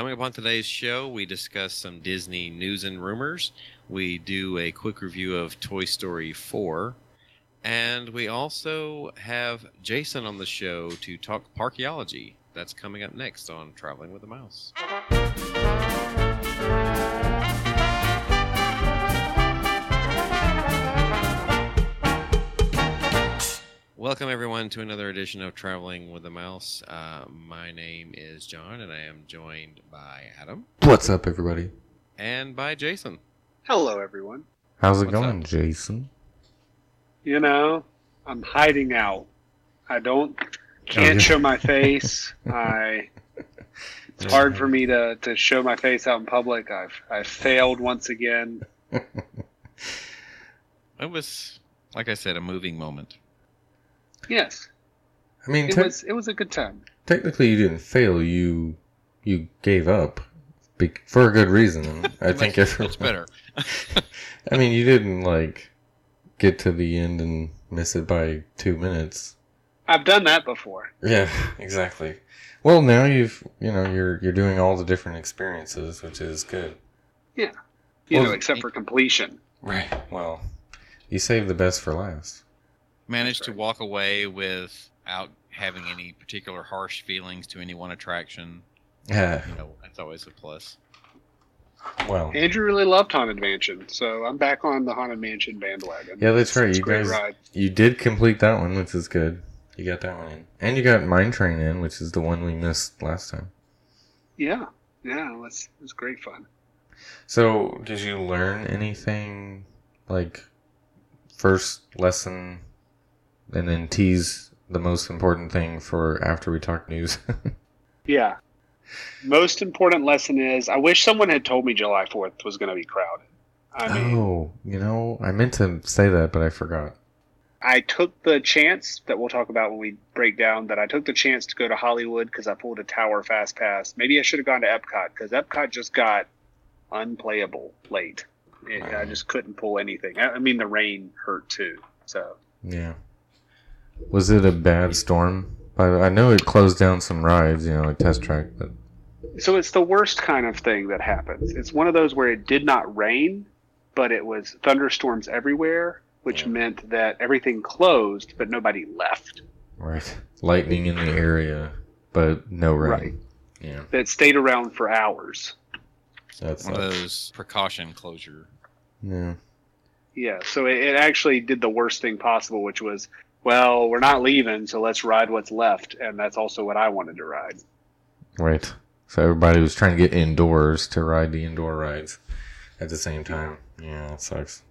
coming up on today's show, we discuss some Disney news and rumors. We do a quick review of Toy Story 4. And we also have Jason on the show to talk parkeology. That's coming up next on Traveling with a Mouse. Welcome, everyone, to another edition of Traveling with a Mouse. Uh, my name is John, and I am joined by Adam What's up, everybody? and by Jason. Hello, everyone. How's it What's going, up? Jason? You know, I'm hiding out. I don't can't show my face. I it's hard for me to, to show my face out in public. I've I've failed once again. It was, like I said, a moving moment. Yes, I mean, it te- was it was a good time. technically, you didn't fail. You you gave up be- for a good reason. I think much, everyone. much better. I mean, you didn't like get to the end and miss it by two minutes. I've done that before. Yeah, exactly. Well, now you've you know you're you're doing all the different experiences, which is good. Yeah, you Well, know, except for completion. Right. Well, you saved the best for last. Managed to walk away without having any particular harsh feelings to any one attraction. Yeah. You know, that's always a plus. Well. Andrew really loved Haunted Mansion, so I'm back on the Haunted Mansion bandwagon. Yeah, that's right. It's You guys- ride. You did complete that one, which is good. You got that one in, and you got Mine Train in, which is the one we missed last time. Yeah, yeah, it was it was great fun. So, did you learn anything like first lesson, and then tease the most important thing for after we talk news? Yeah. Most important lesson is I wish someone had told me July 4th was going to be crowded. I mean, oh, you know, I meant to say that, but I forgot. I took the chance that we'll talk about when we break down that I took the chance to go to Hollywood because I pulled a Tower Fast Pass. Maybe I should have gone to Epcot because Epcot just got unplayable late. It, I just couldn't pull anything. I, I mean, the rain hurt too. So Yeah. Was it a bad storm? I, I know it closed down some rides, you know, like test track, but So it's the worst kind of thing that happens. It's one of those where it did not rain, but it was thunderstorms everywhere, which Yeah. meant that everything closed, but nobody left. right, lightning in the area, but no rain. Right. Yeah, That stayed around for hours. that's One of those precaution closure. yeah. Yeah, so it, it actually did the worst thing possible, which was, well, we're not leaving, so let's ride what's left, and that's also what I wanted to ride. Right. So everybody was trying to get indoors to ride the indoor rides at the same time. Yeah, that sucks.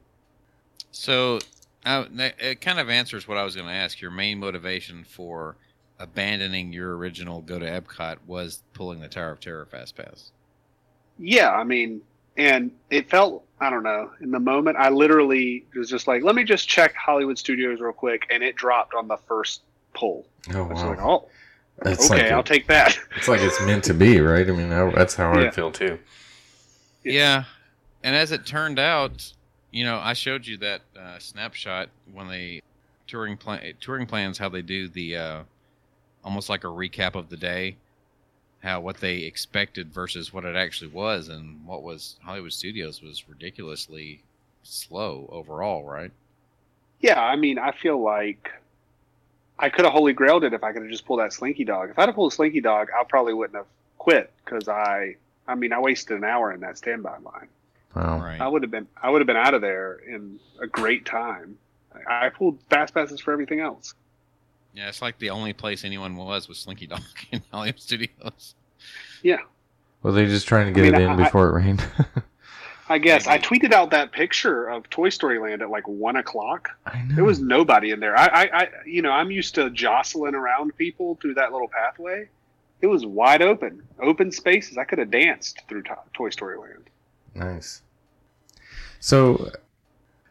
So, uh, it kind of answers what I was going to ask. Your main motivation for abandoning your original go to Epcot was pulling the Tower of Terror Fast Pass. Yeah, I mean, and it felt, I don't know, in the moment, I literally was just like, let me just check Hollywood Studios real quick, and it dropped on the first pull. Oh I was wow. like, oh, It's okay, like I'll it- take that. It's like it's meant to be, right? I mean, that's how I feel too. Yeah. Yeah, and as it turned out, you know, I showed you that uh, snapshot when they touring plan touring plans how they do the uh, almost like a recap of the day, how what they expected versus what it actually was, and what was Hollywood Studios was ridiculously slow overall, right? Yeah, I mean, I feel like I could have holy grailed it if I could have just pulled that slinky dog. If I'd have pulled a slinky dog, I probably wouldn't have quit because I, I mean, I wasted an hour in that standby line. Wow. Right. I would have been, I would have been out of there in a great time. I, I pulled fast passes for everything else. Yeah, it's like the only place anyone was was Slinky Dog in Hollywood Studios. Yeah. Well, they just trying to get I mean, it in I- before it rained. I guess I tweeted out that picture of Toy Story Land at like one o'clock. I know. There was nobody in there. I, I, I, you know, I'm used to jostling around people through that little pathway. It was wide open, open spaces. I could have danced through to- Toy Story Land. Nice. So,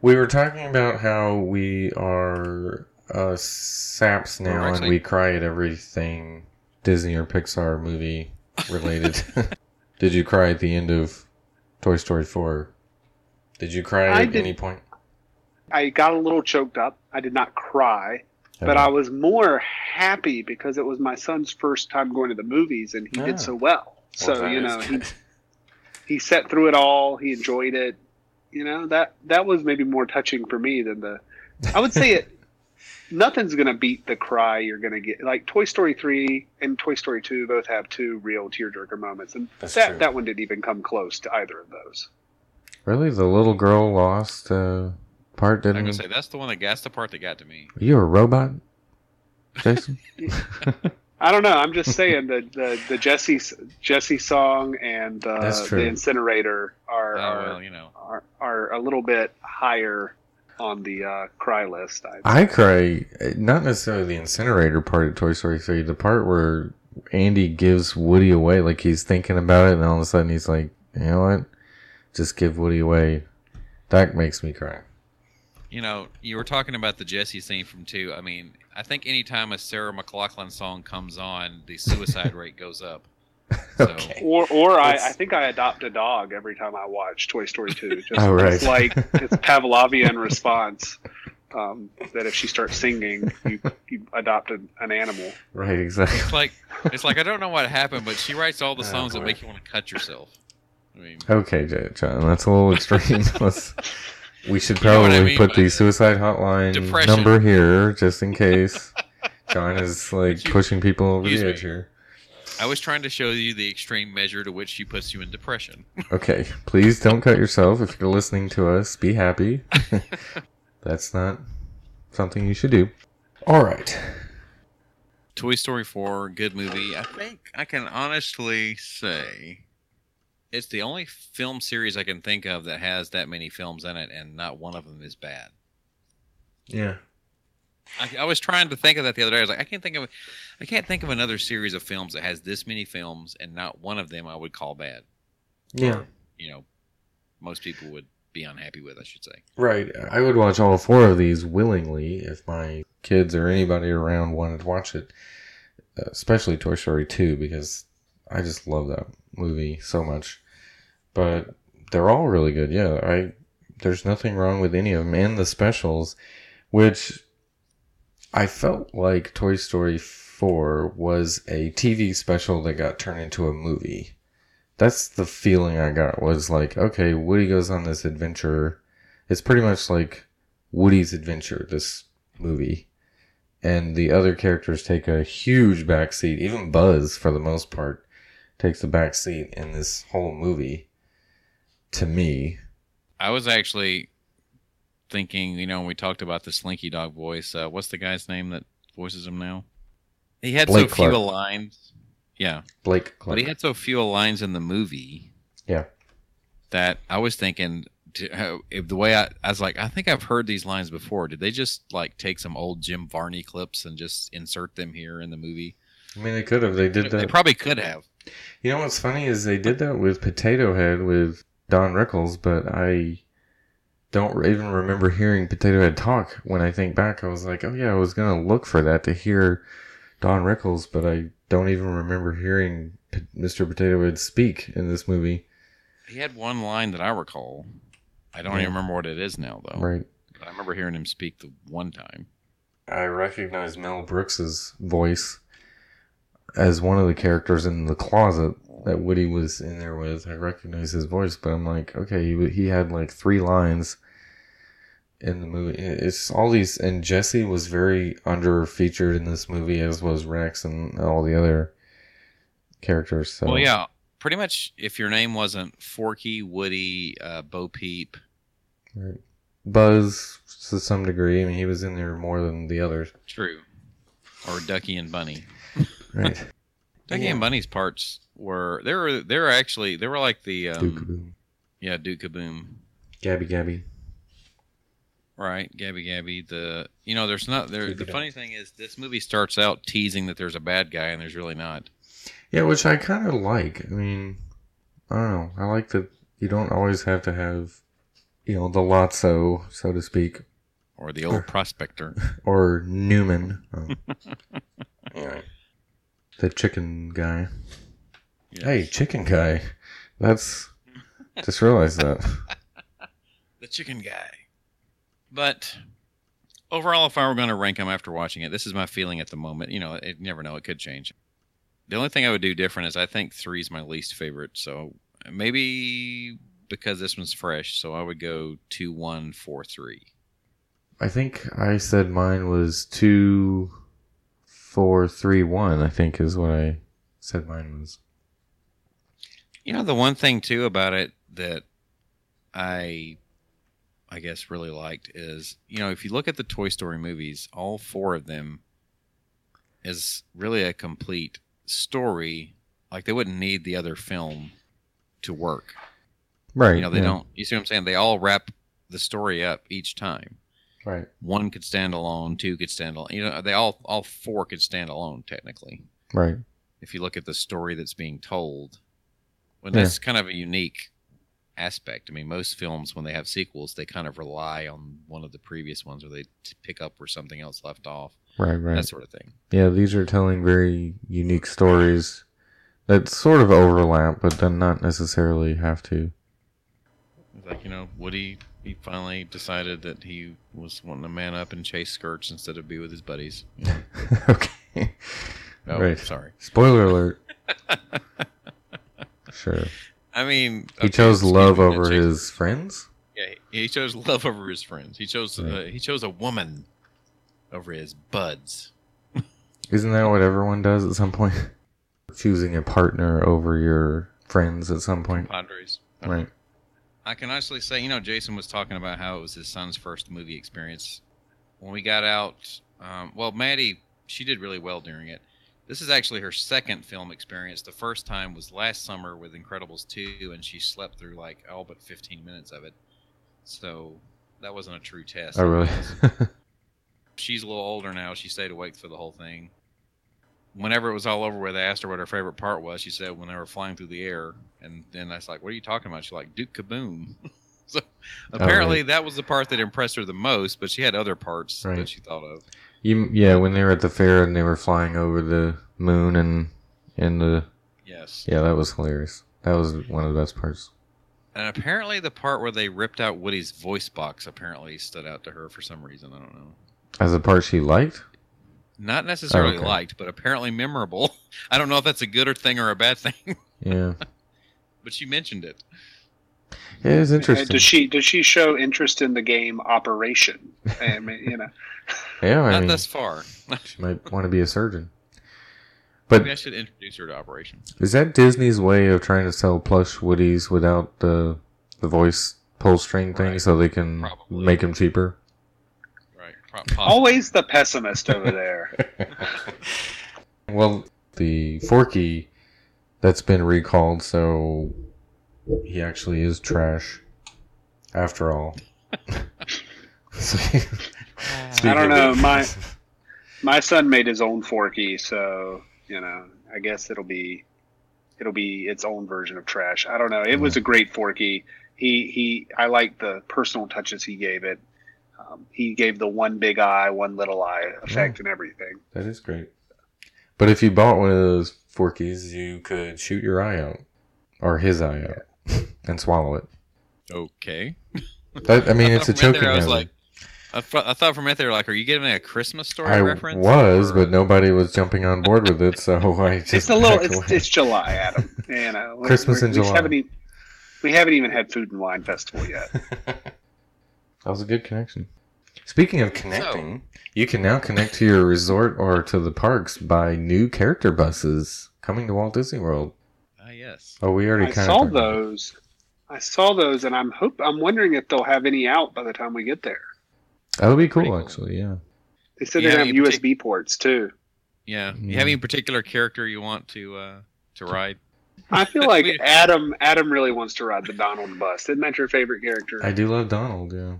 we were talking about how we are uh, saps now, We're and we cry at everything Disney or Pixar movie related. Did you cry at the end of Toy Story 4? Did you cry I at did- any point? I got a little choked up. I did not cry, but I was more happy because it was my son's first time going to the movies, and he Ah. did so well. So Well, that you know, he, he sat through it all. He enjoyed it. You know that that was maybe more touching for me than the. I would say it. Nothing's gonna beat the cry you're gonna get. Like Toy Story three and Toy Story two both have two real tearjerker moments, and That's that true. that one didn't even come close to either of those. Really, the little girl lost uh, part I'm gonna say that's the one that that's the part that got to me. Are you a robot, Jason? I don't know. I'm just saying the the, the Jesse Jesse song and uh, the incinerator are Oh are, well, you know. are are a little bit higher on the uh, cry list. I'd I cry, not necessarily the incinerator part of Toy Story 3, the part where Andy gives Woody away, like he's thinking about it, and all of a sudden he's like, you know what? Just give Woody away. That makes me cry. You know, you were talking about the Jesse scene from two. I mean, I think anytime a Sarah McLachlan song comes on, the suicide rate goes up. So, Okay. Or, or I, I think I adopt a dog every time I watch Toy Story 2. Just, Oh, right. It's like it's Pavlovian response um, that if she starts singing, you, you adopt an, an animal. Right, exactly. It's like it's like I don't know what happened, but she writes all the Oh, songs that make you want to cut yourself. I mean, Okay, John, that's a little extreme. Let's, we should You know probably I mean put the suicide hotline Depression. number here, just in case. John is like Excuse- pushing people over the edge me. here. I was trying to show you the extreme measure to which she puts you in depression. Okay, please don't cut yourself. If you're listening to us, be happy. That's not something you should do. All right. Toy Story 4, good movie. I think I can honestly say it's the only film series I can think of that has that many films in it, and not one of them is bad. Yeah. I, I was trying to think of that the other day. I was like, I can't think of, I can't think of another series of films that has this many films, and not one of them I would call bad. Yeah. You know, most people would be unhappy with. I should say. Right. I would watch all four of these willingly if my kids or anybody around wanted to watch it, uh, especially Toy Story 2, because I just love that movie so much. But they're all really good. Yeah. I there's nothing wrong with any of them and the specials, which I felt like Toy Story 4 was a TV special that got turned into a movie. That's the feeling I got was like, okay, Woody goes on this adventure. It's pretty much like Woody's adventure, this movie. And the other characters take a huge backseat. Even Buzz, for the most part, takes a backseat in this whole movie. To me. I was actually thinking, you know, when we talked about the Slinky Dog voice, uh, what's the guy's name that voices him now? He had Blake so few lines. Yeah, Blake but he had so few lines in the movie Yeah. that I was thinking, to, uh, if the way I, I was like, I think I've heard these lines before. Did they just like take some old Jim Varney clips and just insert them here in the movie? I mean, they could have. They did that. They probably could have. You know what's funny is they did that with Potato Head with Don Rickles, but I don't even remember hearing Potato Head talk. When I think back, I was like, oh yeah, I was gonna look for that to hear Don Rickles, but I don't even remember hearing P- Mr. Potato Head speak in this movie. He had one line that I recall. I don't Yeah. even remember what it is now, though. Right. But I remember hearing him speak the one time. I recognize Mel Brooks's voice as one of the characters in the closet that Woody was in there with. I recognize his voice, but I'm like, okay, he, he had like three lines in the movie. It's all these, and Jesse was very under featured in this movie, as was Rex and all the other characters. So Well, yeah, pretty much. If your name wasn't Forky, Woody, uh, Bo Peep, Right. Buzz to some degree. I mean, he was in there more than the others. true, or Ducky and Bunny. Right. Ducky Yeah. and Bunny's parts were they were they were actually they were like the um, Duke yeah Duke Kaboom. Gabby Gabby. Right, Gabby Gabby. The you know, there's not there. The funny thing is, this movie starts out teasing that there's a bad guy, and there's really not. Yeah, which I kind of like. I mean, I don't know. I like that you don't always have to have, you know, the Lotso, so to speak, Or the old prospector. or Newman. Oh. yeah. The chicken guy. Yes. Hey, chicken guy. That's. Just realized that. the chicken guy. But overall, if I were going to rank them after watching it, this is my feeling at the moment. You know, it you never know; it could change. The only thing I would do different is I think three is my least favorite. So maybe because this one's fresh, so I would go two, one, four, three. I think I said mine was two, four, three, one. I think is what I said mine was. You know, the one thing too about it that I, I guess, really liked is you know if you look at the Toy Story movies, all four of them is really a complete story. Like they wouldn't need the other film to work. Right. You know, they yeah, don't. You see what I'm saying? They all wrap the story up each time. Right. One could stand alone. Two could stand alone. You know, they all all four could stand alone technically. Right. If you look at the story that's being told, well, Yeah. that's kind of a unique aspect. I mean, most films when they have sequels, they kind of rely on one of the previous ones, or they t- pick up where something else left off. Right. Right. That sort of thing. Yeah, these are telling very unique stories that sort of overlap, but then not necessarily have to. Like you know, Woody. He finally decided that he was wanting to man up and chase skirts instead of be with his buddies. okay. Oh, Right. sorry. Spoiler alert. sure. I mean, He okay, chose love over chase- his friends. Yeah, he chose love over his friends. He chose uh, he chose a woman over his buds. Isn't that what everyone does at some point? Choosing a partner over your friends at some point. Padres. Right. I can honestly say, you know, Jason was talking about how it was his son's first movie experience. When we got out, um, well, Maddie, she did really well during it. This is actually her second film experience. The first time was last summer with Incredibles 2, and she slept through like all but 15 minutes of it. So that wasn't a true test. Oh, really? She's a little older now. She stayed awake for the whole thing. Whenever it was all over with, I asked her what her favorite part was. She said when they were flying through the air, and then I was like, "What are you talking about?" She's like, "Duke Kaboom." so oh, apparently that was the part that impressed her the most. But she had other parts Right. that she thought of. You, yeah, when they were at the fair and they were flying over the moon and and the Yes, yeah, that was hilarious. That was one of the best parts. and apparently the part where they ripped out Woody's voice box apparently stood out to her for some reason. I don't know. As a part she liked. Not necessarily Okay. liked, but apparently memorable. I don't know if that's a good or thing or a bad thing, Yeah, but she mentioned it. Yeah, it's interesting. Does she does she show interest in the game Operation? I mean, you know, yeah, I Not mean, thus far. she might want to be a surgeon. But Maybe I should introduce her to Operation. is that Disney's way of trying to sell plush Woodies without the the voice pull string thing, Right. so they can Probably. make them cheaper? Right. Pro- possibly. always the pessimist over there. Well, the Forky that's been recalled, so he actually is trash after all. I don't know, my- My son made his own Forky, so you know, I guess it'll be it'll be its own version of trash. I don't know. It was a great Forky. He he. I like the personal touches he gave it. Um, he gave the one big eye, one little eye effect, and everything. That is great. But if you bought one of those Forkies, you could shoot your eye out, or his eye out, and swallow it. Okay. That, I mean, I it's a thought choking there I was hazard. like, I, thought- I thought from right there, like, are you giving a Christmas story reference? I reference? was, Or- but nobody was jumping on board with it, so I just It's a little. It's, it's July, Adam. You know, Christmas we- in July. Haven't even, we haven't even had food and wine festival yet. that was a good connection. Speaking of connecting, you can now connect to your resort or to the parks by new character buses coming to Walt Disney World. Yes. Oh, we already I kind saw of those. I saw those, and I'm hope I'm wondering if they'll have any out by the time we get there. That would be cool, cool. actually. Yeah. They said Yeah, they have you partic- USB ports too. Yeah. You have any particular character you want to uh, to ride? I feel like Adam Adam really wants to ride the Donald bus. Isn't that your favorite character? I do love Donald, yeah.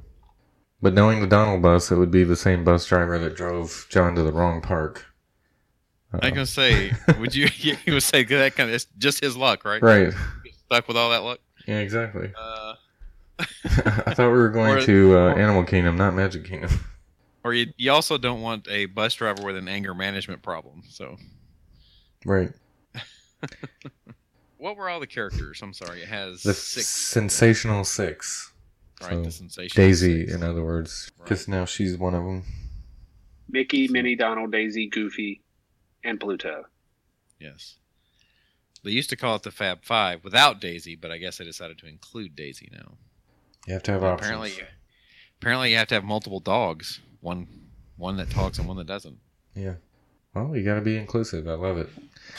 But knowing the Donald bus, it would be the same bus driver that drove John to the wrong park. Uh, I was gonna say, would you? You would say that kind of it's just his luck, right? right. Stuck with all that luck. Yeah, exactly. Uh, I thought we were going Or- to uh, or- Animal Kingdom, not Magic Kingdom. or you, you also don't want a bus driver with an anger management problem. So, right. what were all the characters? I'm sorry, it has The six. sensational six. right, so the sensational. Daisy, six. in other words, Right. because now she's one of them. Mickey, Minnie, Donald, Daisy, Goofy, and Pluto. Yes. They used to call it the Fab Five without Daisy, but I guess they decided to include Daisy now. You have to have options. Apparently, apparently you have to have multiple dogs. One, one that talks and one that doesn't. Yeah. Well, you got to be inclusive. I love it.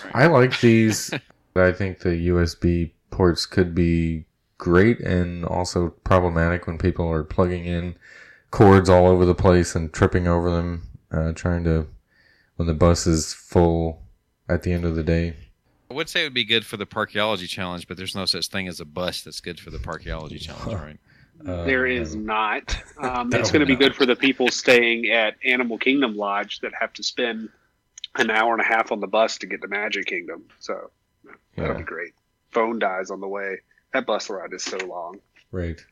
Right. I like these. I think the USB ports could be great and also problematic when people are plugging in cords all over the place and tripping over them, uh, trying to, when the bus is full at the end of the day. I would say it would be good for the Parkeology Challenge, but there's no such thing as a bus that's good for the Parkeology Challenge, right? Uh, there is not. Um, it's going to be good for the people staying at Animal Kingdom Lodge that have to spend an hour and a half on the bus to get to Magic Kingdom. So that'll Yeah, be great. Phone dies on the way. That bus ride is so long. right.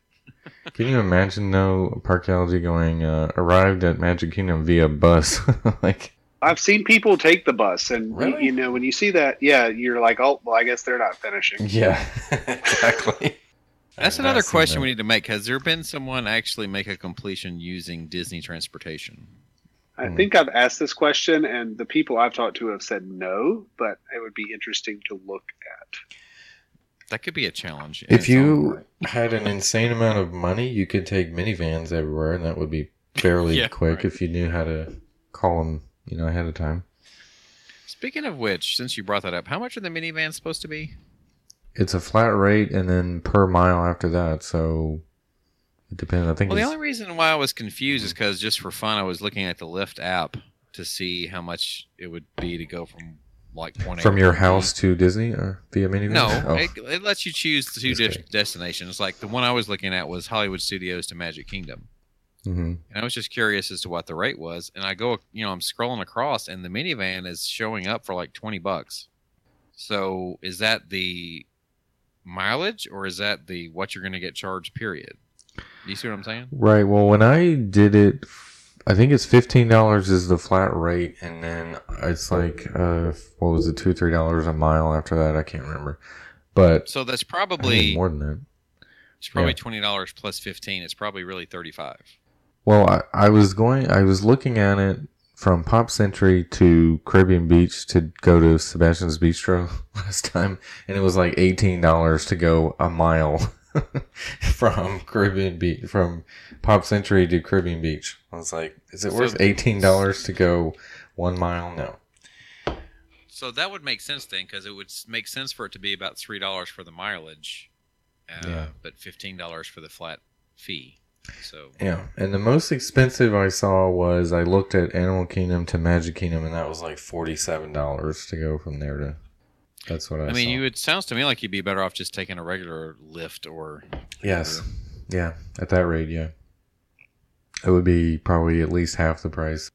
Can you imagine though, Parkeology going uh, arrived at Magic Kingdom via bus? like, I've seen people take the bus, and Really? you know when you see that, yeah, you're like, oh, well, I guess they're not finishing. yeah, exactly. That's another question that. we need to make. Has there been someone actually make a completion using Disney transportation? I Hmm. think I've asked this question, and the people I've talked to have said no, but it would be interesting to look at. That could be a challenge. If you right. had an insane amount of money, you could take minivans everywhere, and that would be fairly Yeah, quick right. if you knew how to call them, you know, ahead of time. Speaking of which, since you brought that up, how much are the minivans supposed to be? It's a flat rate, and then per mile after that. So it depends. I think Well, the only reason why I was confused is mm-hmm. because just for fun, I was looking at the Lyft app to see how much it would be to go from like point from your house to Disney or via minivan. No, Oh. it, it lets you choose two Just dis- destinations. Like the one I was looking at was Hollywood Studios to Magic Kingdom, hmm and I was just curious as to what the rate was. And I go, you know, I'm scrolling across, and the minivan is showing up for like twenty bucks. So is that the mileage, or is that the what you're going to get charged? Period. Do you see what I'm saying? Right. Well, when I did it, I think it's fifteen dollars is the flat rate, and then it's like uh, what was it, two three dollars a mile after that? I can't remember, but So that's probably more than that. it's probably yeah. twenty dollars plus fifteen. It's probably really thirty five. Well, I, I was going, I was looking at it from Pop Century to Caribbean Beach to go to Sebastian's Bistro last time, and it was like eighteen dollars to go a mile from Caribbean Beach, from Pop Century to Caribbean Beach. I was like, is it worth eighteen dollars to go one mile? No. So that would make sense then, because it would make sense for it to be about three dollars for the mileage, uh, Yeah. but fifteen dollars for the flat fee. So Yeah, and the most expensive I saw was I looked at Animal Kingdom to Magic Kingdom, and that was like forty-seven dollars to go from there to. That's what I. I mean, saw. you. It sounds to me like you'd be better off just taking a regular Lyft or Yes. Yeah, at that rate, yeah. It would be probably at least half the price.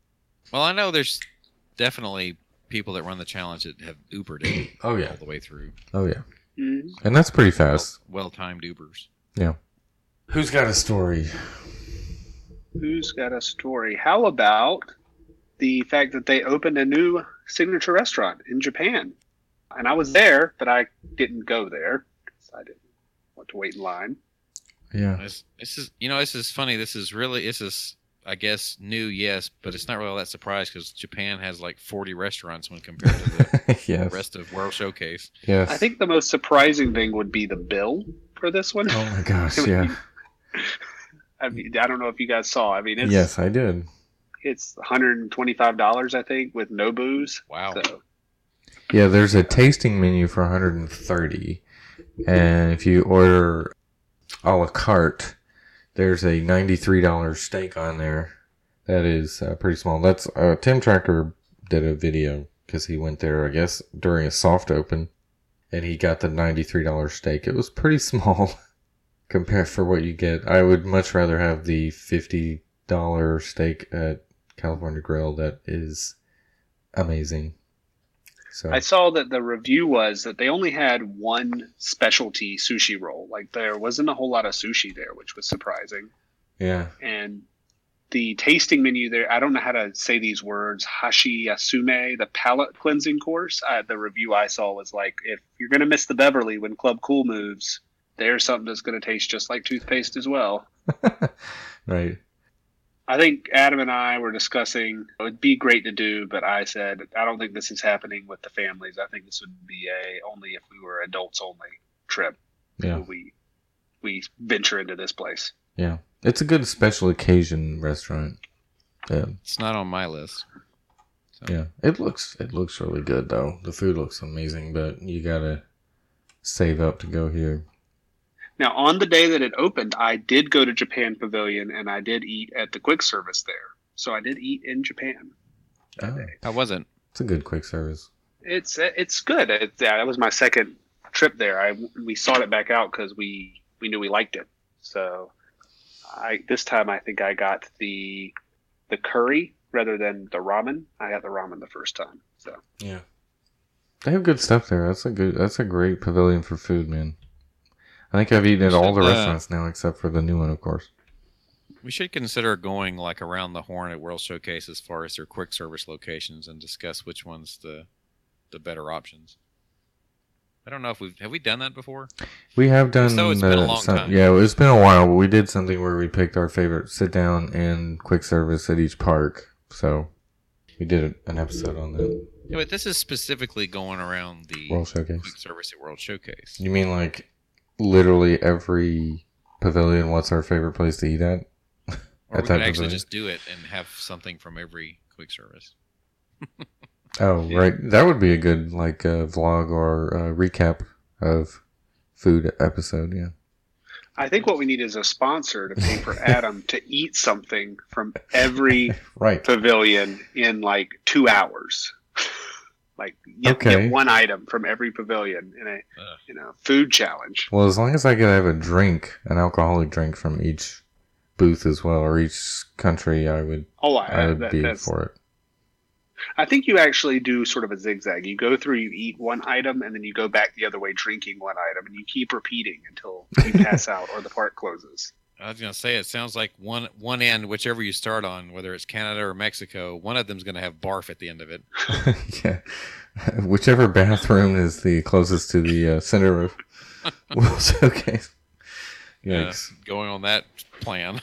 Well, I know there's definitely people that run the challenge that have Ubered it Oh yeah. all the way through. Oh yeah. Mhm. And that's pretty fast. Well timed Ubers. Who's got a story? Who's got a story? How about the fact that they opened a new signature restaurant in Japan? And I was there, but I didn't go there because I didn't want to wait in line. Yeah. This, this is, you know, this is funny. This is really, this is, I guess, new, yes, but it's not really all that surprise because Japan has like 40 restaurants when compared to the yes. rest of World Showcase. Yes. I think the most surprising thing would be the bill for this one. Oh my gosh, yeah. I mean, I don't know if you guys saw. I mean, it's yes, I did. it's 125 dollars, I think, with no booze. Wow. So Yeah, there's a tasting menu for 130, and if you order a la carte, there's a $93 steak on there. That is uh, pretty small. That's uh, Tim Tracker did a video because he went there, I guess, during a soft open, and he got the $93 steak. It was pretty small compared for what you get. I would much rather have the $50 steak at California Grill. That is amazing. So I saw that the review was that they only had one specialty sushi roll. Like there wasn't a whole lot of sushi there, which was surprising. yeah. And the tasting menu there, I don't know how to say these words. Hashi Yasume, the palate cleansing course. Uh, the review I saw was like, if you're gonna miss the Beverly when Club Cool moves, there's something that's gonna taste just like toothpaste as well. right. I think Adam and I were discussing it would be great to do, but I said I don't think this is happening with the families. I think this would be a only if we were adults only trip. Yeah. We we venture into this place. Yeah. It's a good special occasion restaurant. Yeah. It's not on my list. So, Yeah. It looks it looks really good though. The food looks amazing, but you gotta save up to go here. Now, on the day that it opened, I did go to Japan Pavilion and I did eat at the quick service there. So I did eat in Japan. Oh, How was it? it's a good quick service. It's it's good. It, yeah, that was my second trip there. I we sought it back out because we we knew we liked it. So I this time I think I got the the curry rather than the ramen. I got the ramen the first time. So Yeah. They have good stuff there. That's a good that's a great pavilion for food, man. I think I've eaten at all the uh, restaurants now except for the new one, of course. We should consider going like around the horn at World Showcase as far as their quick service locations and discuss which one's the the better options. I don't know if we've have we done that before. We have done. So it's been a uh, long some- time. Yeah, it's been a while, but we did something where we picked our favorite sit down and quick service at each park. So we did an episode on that Yeah, but this is specifically going around the World Showcase. quick service at World Showcase. You mean like literally every pavilion? What's our favorite place to eat at? Or At we could that actually pavilion? just do it and have something from every quick service. Oh, Yeah. right. That would be a good like uh, vlog or uh, recap of food episode. Yeah. I think what we need is a sponsor to pay for Adam to eat something from every Right. pavilion in like two hours. Like you Okay. get one item from every pavilion in a Ugh. you know food challenge. Well, as long as I could have a drink, an alcoholic drink from each booth as well, or each country, I would Oh, I, I would that- be that's, for it. I think you actually do sort of a zigzag. You go through, you eat one item, and then you go back the other way drinking one item, and you keep repeating until you pass out or the park closes. I was gonna say it sounds like one one end, whichever you start on, whether it's Canada or Mexico, one of them's gonna have barf at the end of it. yeah. Whichever bathroom is the closest to the uh, center of World Showcase. Yeah, Yikes. going on that plan.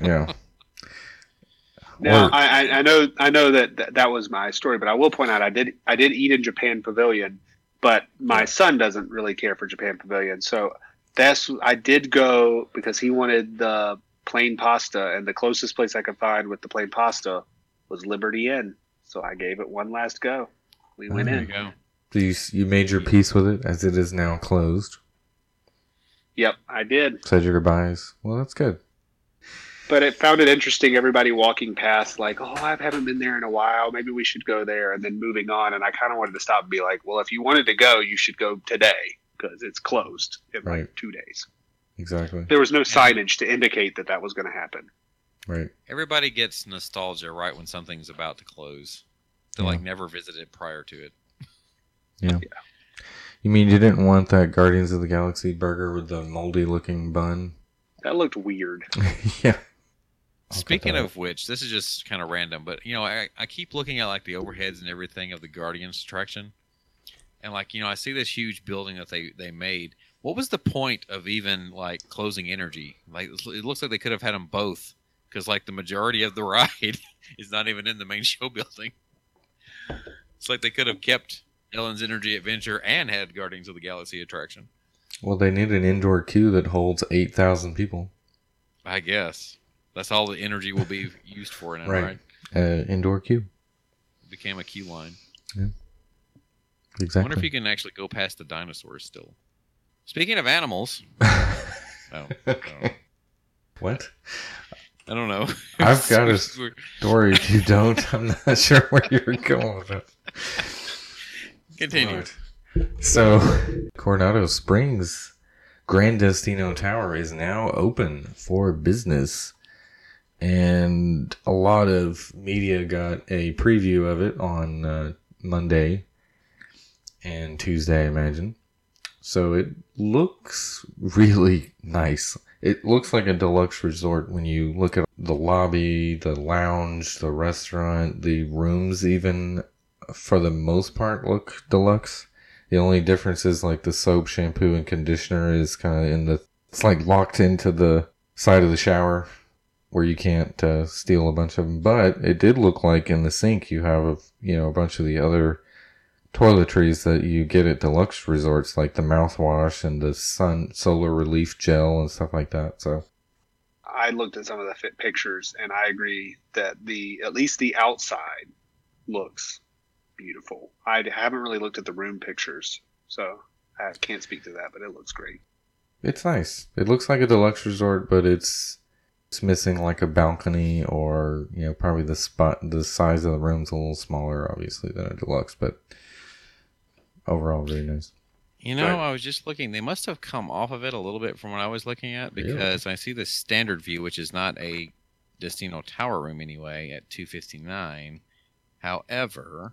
Yeah. Now, Or- I, I- I know, I know that, that that was my story, but I will point out I did, I did eat in Japan Pavilion, but my Yeah. son doesn't really care for Japan Pavilion, so that's I did go because he wanted the plain pasta, and the closest place I could find with the plain pasta was Liberty Inn, so I gave it one last go. We went Oh, There in. you go. Do you, you made your peace with it as it is now closed. Yep, I did. Said your goodbyes. Well, that's good. But it found it interesting. Everybody walking past, like, "Oh, I haven't been there in a while. Maybe we should go there." And then moving on, and I kind of wanted to stop and be like, "Well, if you wanted to go, you should go today because it's closed in Right. like two days." Exactly. There was no signage to indicate that that was going to happen. Right. Everybody gets nostalgia right when something's about to close. They Yeah. like never visit it prior to it. Yeah. You mean you didn't want that Guardians of the Galaxy burger with the moldy looking bun? That looked weird. yeah. I'll Speaking of which, this is just kind of random, but you know, I, I keep looking at like the overheads and everything of the Guardians attraction, and like you know, I see this huge building that they they made. What was the point of even like closing energy? Like it looks like they could have had them both, because like the majority of the ride is not even in the main show building. It's like they could have kept Ellen's Energy Adventure and had Guardians of the Galaxy attraction. Well, they need an indoor queue that holds 8,000 people. I guess that's all the energy will be used for in it, Right. right? Uh, indoor queue. It became a queue line. Exactly. I wonder if you can actually go past the dinosaurs still. Speaking of animals, oh, I don't what? I don't know. I've got a- We're- Story if you don't. I'm not sure where you're going with it. Continue. Right. So, Coronado Springs Gran Destino Tower is now open for business. And a lot of media got a preview of it on uh, Monday and Tuesday, I imagine. So it looks really nice. It looks like a deluxe resort when you look at the lobby, the lounge, the restaurant, the rooms, even for the most part look deluxe. The only difference is like the soap, shampoo, and conditioner is kind of in the. It's like locked into the side of the shower. where you can't uh, steal a bunch of them. But it did look like in the sink you have a, you know a bunch of the other toiletries that you get at deluxe resorts, like the mouthwash and the sun solar relief gel and stuff like that. So I looked at some of the fit pictures, and I agree that the at least the outside looks beautiful. I haven't really looked at the room pictures, so I can't speak to that, but it looks great. it's nice. It looks like a deluxe resort, but it's it's missing like a balcony or you know probably the spot the size of the room's a little smaller obviously than a deluxe, but overall very nice. You know, Right. I was just looking. They must have come off of it a little bit from what I was looking at Really? because I see the standard view, which is not a Destino Tower room anyway, at 259. However,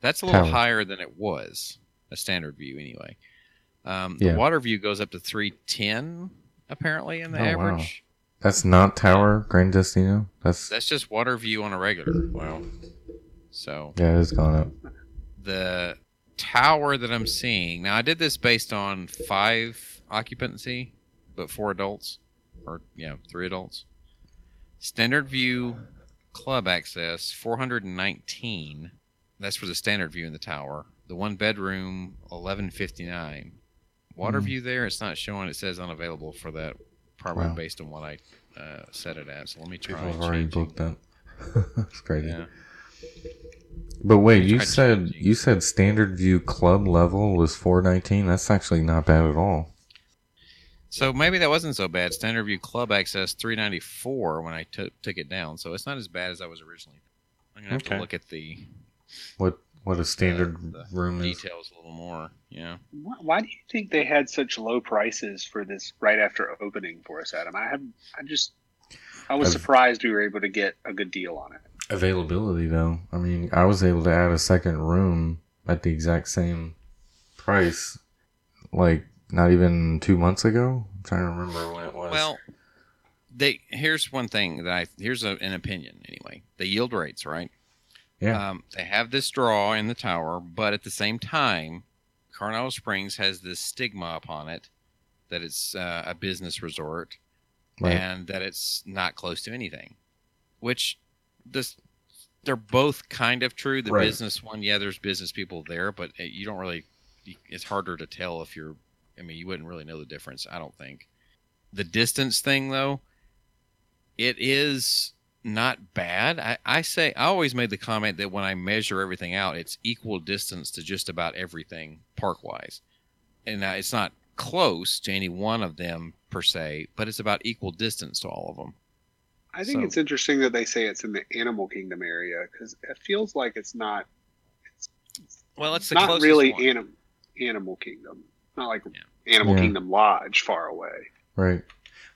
that's a little Tower. higher than it was a standard view anyway. Um, the Yeah. water view goes up to 310 apparently in the Oh, wow. average. That's not Tower Gran Destino. That's That's just water view on a regular. Wow. So yeah, it's gone up. the tower that I'm seeing now, I did this based on five occupancy, but four adults, or yeah, three adults. Standard view club access 419. That's for the standard view in the tower. The one bedroom 1159. Water Hmm. view there, it's not showing. It says unavailable for that, probably Wow. based on what I uh, set it at. So let me try. People have already booked that. That's crazy. Yeah. But wait, you said changing. you said standard view club level was 419. That's actually not bad at all. So maybe that wasn't so bad. Standard View Club Access 394 when I took took it down. So it's not as bad as I was originally. I'm gonna have Okay. to look at the What what a uh, standard the room is. details a little more. Yeah. Why, why do you think they had such low prices for this right after opening for us, Adam? I have, I just, I was I've- surprised we were able to get a good deal on it. Availability though. I mean, I was able to add a second room at the exact same price like not even 2 months ago. I'm trying to remember when it was. Well, they here's one thing that I here's a, an opinion anyway. The yield rates, right? Yeah. Um, they have this draw in the tower, but at the same time, Coronado Springs has this stigma upon it that it's uh, a business resort right. and that it's not close to anything. Which this they're both kind of true. The Right. business one, yeah, there's business people there, but eh, you don't really. It's harder to tell if you're. I mean, you wouldn't really know the difference. I don't think. The distance thing, though, it is not bad. I, I say I always made the comment that when I measure everything out, it's equal distance to just about everything park wise, and now it's not close to any one of them per se, but it's about equal distance to all of them. I think So- it's interesting that they say it's in the Animal Kingdom area because it feels like it's not. It's, Well, it's the not really one. anim, Animal Kingdom. Not like Animal Yeah. Kingdom Lodge far away. Right.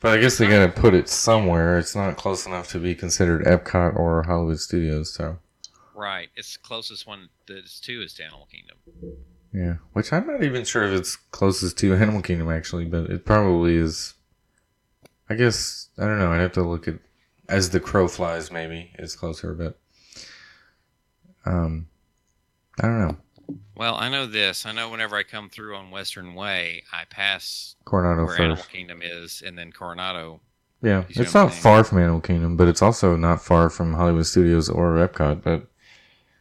But I guess they got to put it somewhere. It's not close enough to be considered Epcot or Hollywood Studios, so Right. It's the closest one that is to is to Animal Kingdom. yeah. Which I'm not even sure if it's closest to Animal Kingdom actually, but it probably is. I guess I don't know. I'd have to look at as the crow flies. Maybe is closer, but um, I don't know. Well, I know this. I know whenever I come through on Western Way, I pass Coronado where Animal. Kingdom is, and then Coronado. Yeah, it's not far from Animal Kingdom, but it's also not far from Hollywood Studios or Epcot. But Well,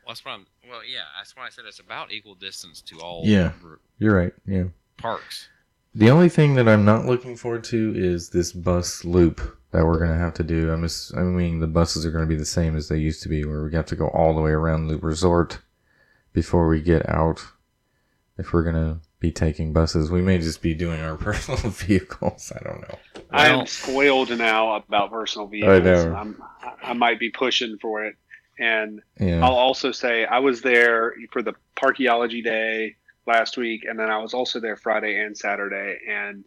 that's what I'm. Well, yeah, that's why I said it's about equal distance to all. Yeah. you're right. Yeah. Parks. The only thing that I'm not looking forward to is this bus loop that we're gonna have to do. I'm assuming the buses are gonna be the same as they used to be, where we have to go all the way around the resort before we get out. If we're gonna be taking buses, we may just be doing our personal vehicles. I don't know. I am spoiled now about personal vehicles. know. I'm, I- I might be pushing for it. And Yeah. I'll also say I was there for the Parkeology Day last week, and then I was also there Friday and Saturday, and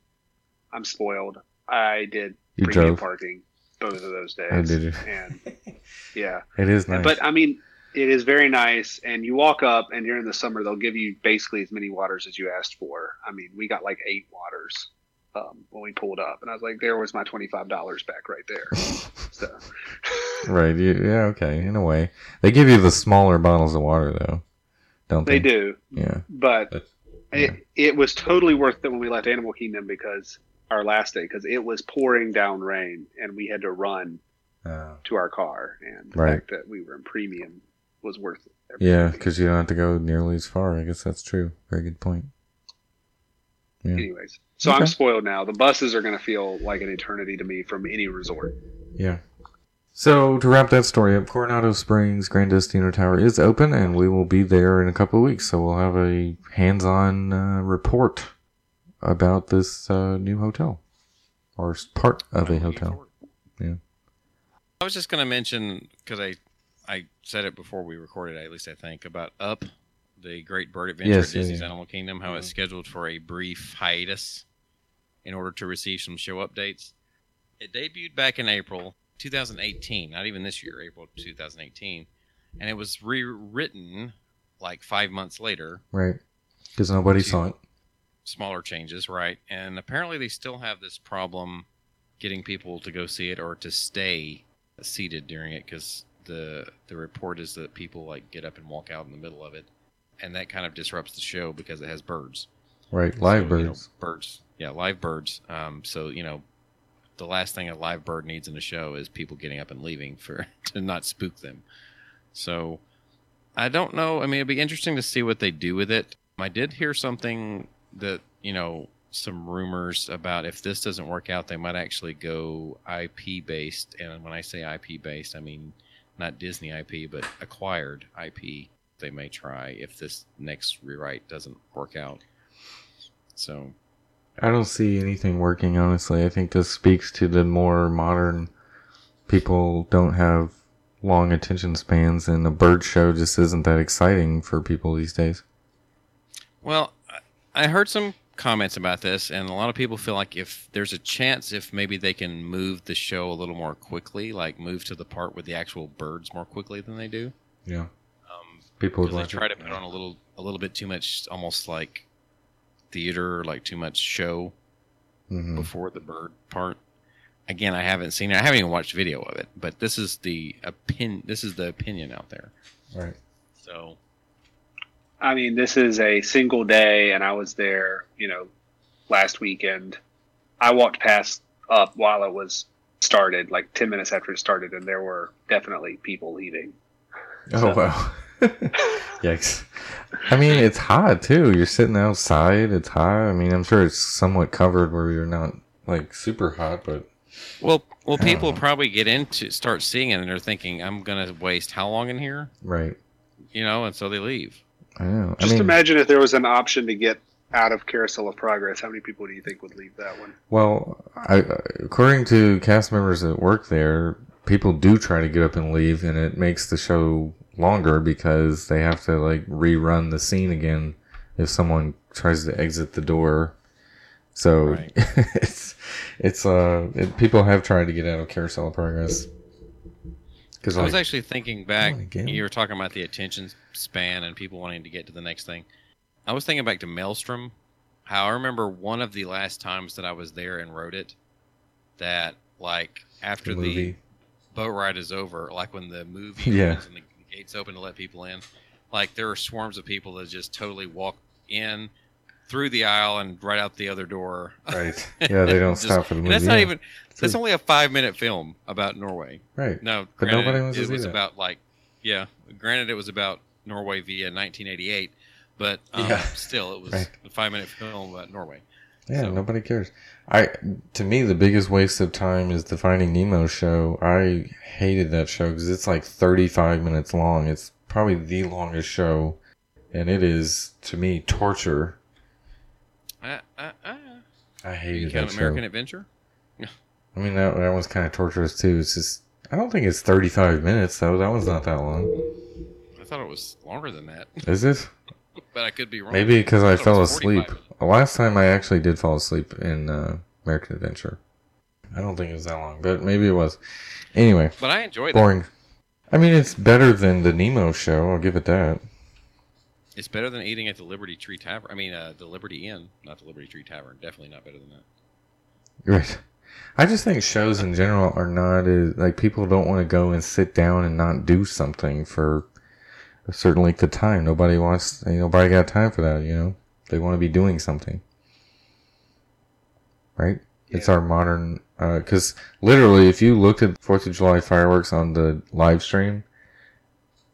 I'm spoiled. I did You premium drove. parking both of those days. I did it. And yeah, It is nice. but I mean, it is very nice. And you walk up, and during the summer, they'll give you basically as many waters as you asked for. I mean, we got like eight waters um, when we pulled up, and I was like, there was my twenty five dollars back right there. So. right. You, yeah. Okay. In a way, they give you the smaller bottles of water, though. Don't they? They do, Yeah. but But, it, it was totally worth it when we left Animal Kingdom because our last day because it was pouring down rain and we had to run Uh, to our car, and the Right. fact that we were in premium was worth it. yeah, because you don't have to go nearly as far. I guess that's true. Very good point. Yeah. Anyways, so Okay. I'm spoiled now. The buses are going to feel like an eternity to me from any resort. Yeah. So to wrap that story up, Coronado Springs Gran Destino Tower is open, and we will be there in a couple of weeks. So we'll have a hands-on uh, report about this uh, new hotel, or part of a hotel. Yeah. I was just going to mention because I I said it before we recorded. At least I think about Up, the Great Bird Adventure Yes, at Disney's yeah. Animal Kingdom. How it's scheduled for a brief hiatus in order to receive some show updates. It debuted back in April 2018, not even this year, April 2018, and it was rewritten like five months later. Right. Because nobody To- saw it. Smaller changes, right? And apparently they still have this problem getting people to go see it or to stay seated during it because the the report is that people like get up and walk out in the middle of it, and that kind of disrupts the show because it has birds. Right. Live So, you know, birds. birds, yeah, live birds. Um, so you know, the last thing a live bird needs in a show is people getting up and leaving for to not spook them. So I don't know. I mean, it'd be interesting to see what they do with it. I did hear something that you know some rumors about if this doesn't work out, they might actually go IP based. And when I say IP based, I mean not Disney IP, but acquired IP. They may try if this next rewrite doesn't work out. So I don't see anything working, honestly. I think this speaks to the more modern people don't have long attention spans, and a bird show just isn't that exciting for people these days. Well, I- heard some comments about this, and a lot of people feel like if there's a chance, if maybe they can move the show a little more quickly, like move to the part with the actual birds more quickly than they do, Yeah. um, People would because they like try it. to put on a little, a little bit too much, almost like theater, like too much show Mhm. before the bird part. Again, I haven't seen it. I haven't even watched video of it, but this is the opinion. This is the opinion out there. Right. So I mean, this is a single day, and I was there, you know, last weekend. I walked past up while it was started, like 10 minutes after it started, and there were definitely people leaving. Oh So- wow. Yikes. I mean, it's hot too. You're sitting outside. It's hot. I mean, I'm sure it's somewhat covered where you're not like super hot, but Well, well, people probably get into start seeing it and they're thinking, "I'm gonna waste how long in here?" right. You know, and so they leave. I know. Just I mean, imagine if there was an option to get out of Carousel of Progress. How many people do you think would leave that one? well, I, according to cast members that work there, people do try to get up and leave, and it makes the show longer because they have to like rerun the scene again if someone tries to exit the door. So Right. it's it's uh it, people have tried to get out of Carousel of Progress because I was actually thinking back. You were talking about the attention span and people wanting to get to the next thing. I was thinking back to Maelstrom. How I remember one of the last times that I was there and wrote it, that like after the the, boat ride is over, like when the movie Yeah. and the gates open to let people in, like there are swarms of people that just totally walk in through the aisle and right out the other door. Right. Yeah, they don't Just- stop for the movie. that's not yeah. even. That's only a five minute film about Norway. right. No, But granted, nobody wants to it see was that. about like, yeah. Granted, it was about Norway via 1988, but um, Yeah. still, it was Right. a five minute film about Norway. Yeah, So- nobody cares. I to me the biggest waste of time is the Finding Nemo show. I hated that show because it's like 35 minutes long. It's probably the longest show, and it is to me torture. I hated count that American. Adventure? I mean that that one's kind of torturous too. It's just I don't think it's 35 minutes though. That one's not that long, I thought it was longer than that, is it? but I could be wrong. Maybe because I it fell asleep. 45 The last time I actually did fall asleep in uh, American Adventure. I don't think it was that long, but maybe it was. Anyway, But I enjoyed it. boring. I mean, it's better than the Nemo show. I'll give it that. It's better than eating at the Liberty Tree Tavern. I mean, uh, the Liberty Inn, not the Liberty Tree Tavern. Definitely not better than that. Right. I just think shows in general are not as like people don't want to go and sit down and not do something for a certain length of time. Nobody wants. Nobody got time for that. You know, they want to be doing something. Right. Yeah. It's our modern because literally, if you looked at Fourth of July fireworks on the live stream,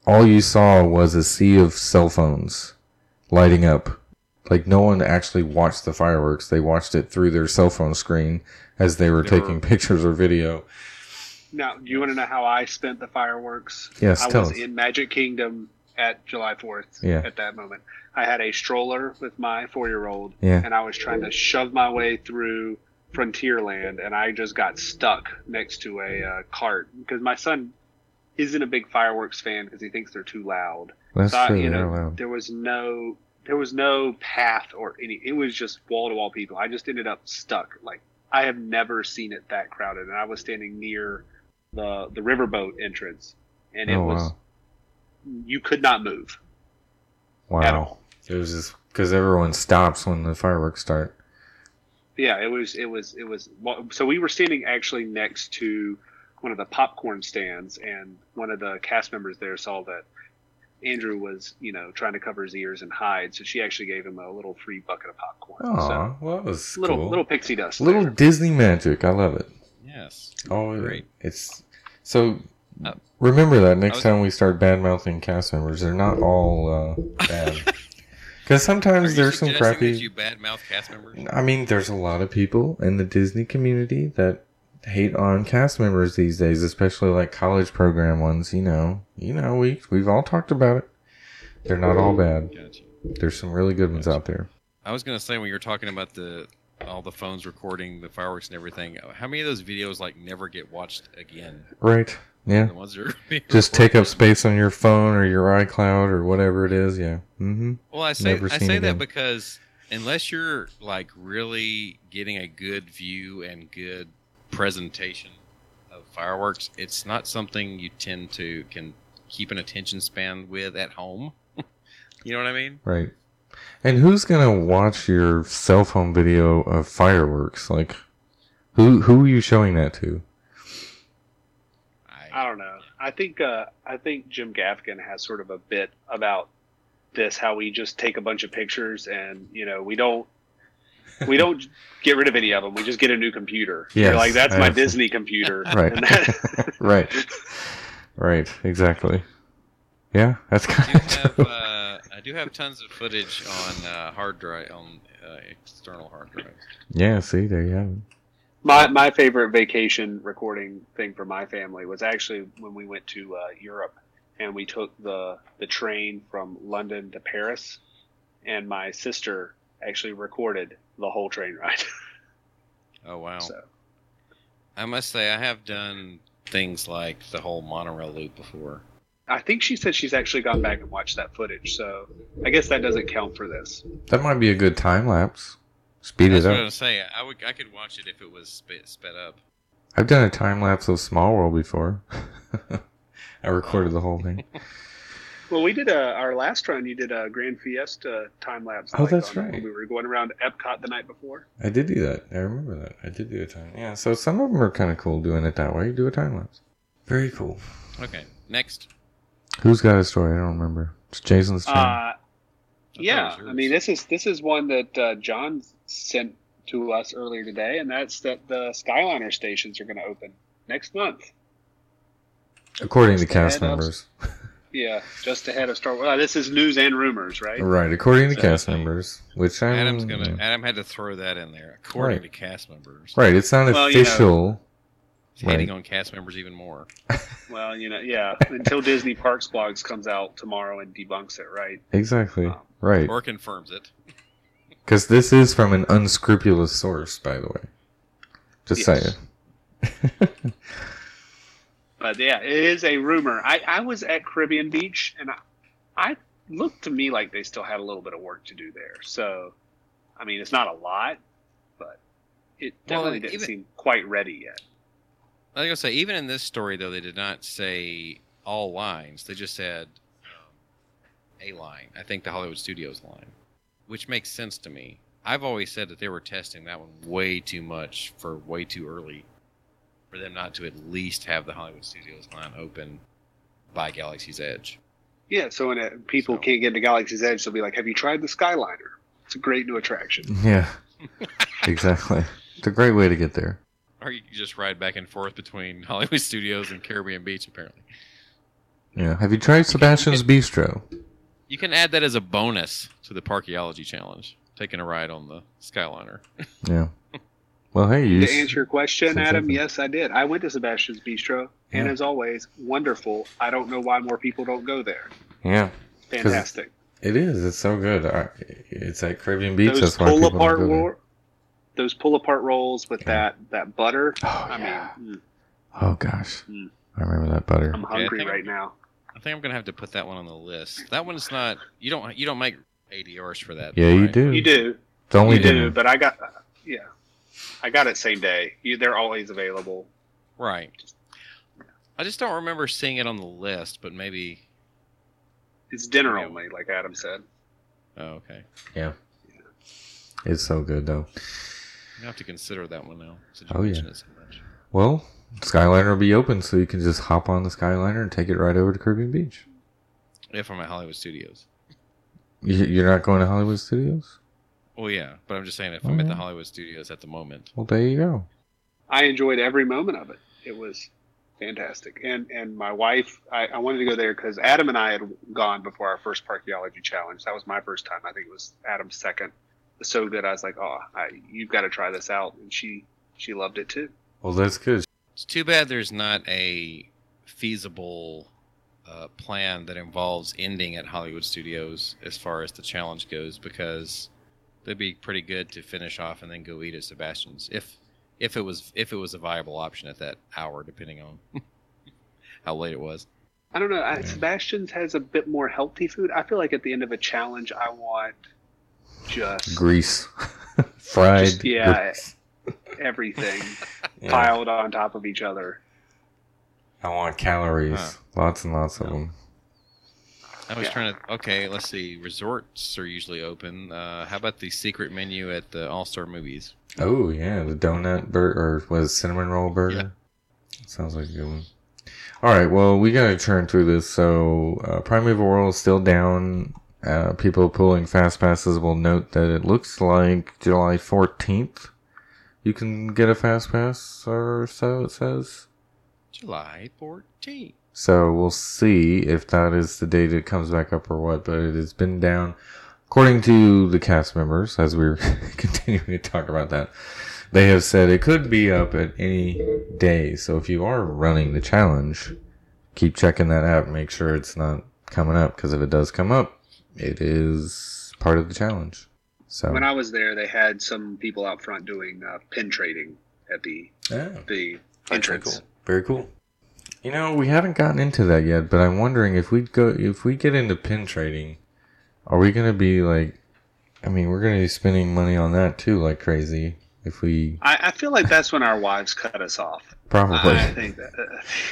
all you saw was a sea of cell phones lighting up. Like no one actually watched the fireworks; they watched it through their cell phone screen as they were They were- taking pictures or video. Now, do you want to know how I spent the fireworks? Yes, I was us. in Magic Kingdom at July 4th Yeah. at that moment. I had a stroller with my four year old, Yeah. and I was trying to shove my way through Frontierland, and I just got stuck next to a uh, cart because my son isn't a big fireworks fan because he thinks they're too loud. That's So I- you know, loud. there was no there was no path or any. It was just wall to wall people. I just ended up stuck. Like I have never seen it that crowded, and I was standing near the the riverboat entrance, and it Oh was wow! you could not move. Wow! It was just because everyone stops when the fireworks start. Yeah, it was it was it was. well, So we were standing actually next to one of the popcorn stands, and one of the cast members there saw that Andrew was you know trying to cover his ears and hide, so she actually gave him a little free bucket of popcorn. Oh, so well, that was little cool. little pixie dust. little there. Disney magic. I love it. Yes. Oh, Great. It's so. Uh, remember that next was- time we start bad mouthing cast members, they're not all uh, bad. Because Are sometimes you there's some suggesting crappy. that you badmouth cast members? I mean, there's a lot of people in the Disney community that hate on cast members these days, especially like college program ones. You know, you know, we we've all talked about it. They're not all bad. Gotcha. There's some really good ones out there. I was gonna say when you were talking about the all the phones recording the fireworks and everything, how many of those videos like never get watched again? Right? Yeah. The ones that are being Just take up space on your phone or your iCloud or whatever it is. Yeah. Mm-hmm. Well, I say Never I say again. that because unless you're like really getting a good view and good presentation of fireworks, it's not something you tend to can keep an attention span with at home. you know what I mean? Right. And who's gonna watch your cell phone video of fireworks? Like, who who are you showing that to? I don't know. I think uh, I think Jim Gaffigan has sort of a bit about this how we just take a bunch of pictures and you know we don't we don't get rid of any of them. We just get a new computer. Yes, You're like that's my I- Disney computer. Right. That- Right. Right. Exactly. Yeah, that's I kind do of have uh, I do have tons of footage on uh, hard drive on uh, external hard drives. Yeah. See, there you have it. my my favorite vacation recording thing for my family was actually when we went to uh, Europe and we took the the train from London to Paris, and my sister actually recorded the whole train ride. Oh wow! so I must say I have done things like the whole monorail loop before. I think she said she's actually gone back and watched that footage. So I guess that doesn't count for this. That might be a good time lapse. Speed That's it what I up. was saying. I would I could watch it if it was sped, sped up. I've done a time lapse of Small World before. I recorded the whole thing. Well, we did a our last run. You did a Gran Fiesta time lapse. Oh, that's right. We were going around Epcot the night before. I did do that. I remember that. I did do a time. Yeah. So some of them are kind of cool doing it that way. You Do a time lapse. Very cool. Okay, next. Who's got a story? I don't remember. It's Jason's turn. Uh, yeah, it I mean this is this is one that uh, John sent to us earlier today, and that's that the Skyliner stations are going to open next month. according to cast ahead of- members. Yeah, just ahead of Star Wars. Uh, this is news and rumors, right? Right. According to So- cast members, which I'm. Adam's gonna. Adam had to throw that in there. According Right. to cast members, Right. It's not Well, you know- official. He's hating Right. on cast members even more. Well, you know, yeah. Until Disney Parks blogs comes out tomorrow and debunks it, right? Exactly. Um, Right. Or confirms it. Because this is from an unscrupulous source, by the way. Just Yes. saying. But yeah, it is a rumor. I, I was at Caribbean Beach, and I, I looked to me like they still had a little bit of work to do there. So, I mean, it's not a lot, but it Well, definitely didn't even- seem quite ready yet. I was gonna say, even in this story, though, they did not say all lines. They just said um, a line. I think the Hollywood Studios line, which makes sense to me. I've always said that they were testing that one way too much for way too early, for them not to at least have the Hollywood Studios line open by Galaxy's Edge. Yeah, so when it, people So- can't get to Galaxy's Edge, they'll be like, "Have you tried the Skyliner? It's a great new attraction." Yeah. exactly. It's a great way to get there. Or you can just ride back and forth between Hollywood Studios and Caribbean Beach. Apparently, Yeah. Have you tried Sebastian's Bistro? you can add that as a bonus to the Parkeology Challenge. Taking a ride on the Skyliner. Yeah. Well, hey, you. To answer your question, Adam, something. yes, I did. I went to Sebastian's Bistro, and as always, wonderful. I don't know why more people don't go there. Yeah. Fantastic. It is. It's so good. It's at Caribbean Beach. Those That's why pull people apart don't go there. roll, those pull apart rolls with Yeah. that that butter. Oh, I yeah. mean, mm, Oh gosh, Mm. I remember that butter. I'm hungry think- right now. I think I'm gonna have to put that one on the list. That one's not. You don't. You don't make ADRs for that. Yeah, you right? do. You do, It's only you do, but I got, yeah, I got it same day. You, they're always available. Right. I just don't remember seeing it on the list, but maybe. It's dinner Yeah. only, like Adam said. Oh, okay. Yeah. It's so good though. You have to consider that one now. Since you Oh, yeah. it so much. Well, Skyliner will be open, so you can just hop on the Skyliner and take it right over to Caribbean Beach. If I'm at Hollywood Studios. You're not going to Hollywood Studios? Well, yeah, but I'm just saying if I'm at the. Hollywood Studios at the moment. Well, there you go. I enjoyed every moment of it. It was fantastic. And and my wife, I, I wanted to go there because Adam and I had gone before our first Parkeology challenge. That was my first time. I think it was Adam's second. It was so good. I was like, oh, I, you've got to try this out. And she she loved it too. Well, that's good. It's too bad there's not a feasible uh, plan that involves ending at Hollywood Studios as far as the challenge goes, because they'd be pretty good to finish off and then go eat at Sebastian's if if it was if it was a viable option at that hour, depending on how late it was. I don't know. I, Yeah. Sebastian's has a bit more healthy food. I feel like at the end of a challenge, I want just Grease, fried. Just- yeah. grease. everything Yeah. piled on top of each other. I want calories, Huh. lots and lots of No. them. I was Yeah. trying to. Okay, let's see. Resorts are usually open. Uh, how about the secret menu at the All Star Movies? Oh yeah, the donut burger or was it cinnamon roll burger? Sounds like a good one. All right, well we gotta turn through this. So uh, Primeval Whirl is still down. Uh, people pulling fast passes will note that it looks like July fourteenth. You can get a fast pass, or so it says. July 14th. So we'll see if that is the date it comes back up or what, but it has been down. According to the cast members, as we're continuing to talk about that, they have said it could be up at any day. So if you are running the challenge, keep checking that out. Make sure it's not coming up, because if it does come up, it is part of the challenge. So When I was there, they had some people out front doing uh, pin trading at the Yeah. the Very entrance. cool. Very cool. You know, we haven't gotten into that yet, but I'm wondering if we go if we get into pin trading, are we gonna be like? I mean, we're gonna be spending money on that too, like crazy. If we I, I feel like that's when our wives cut us off. probably, I think that.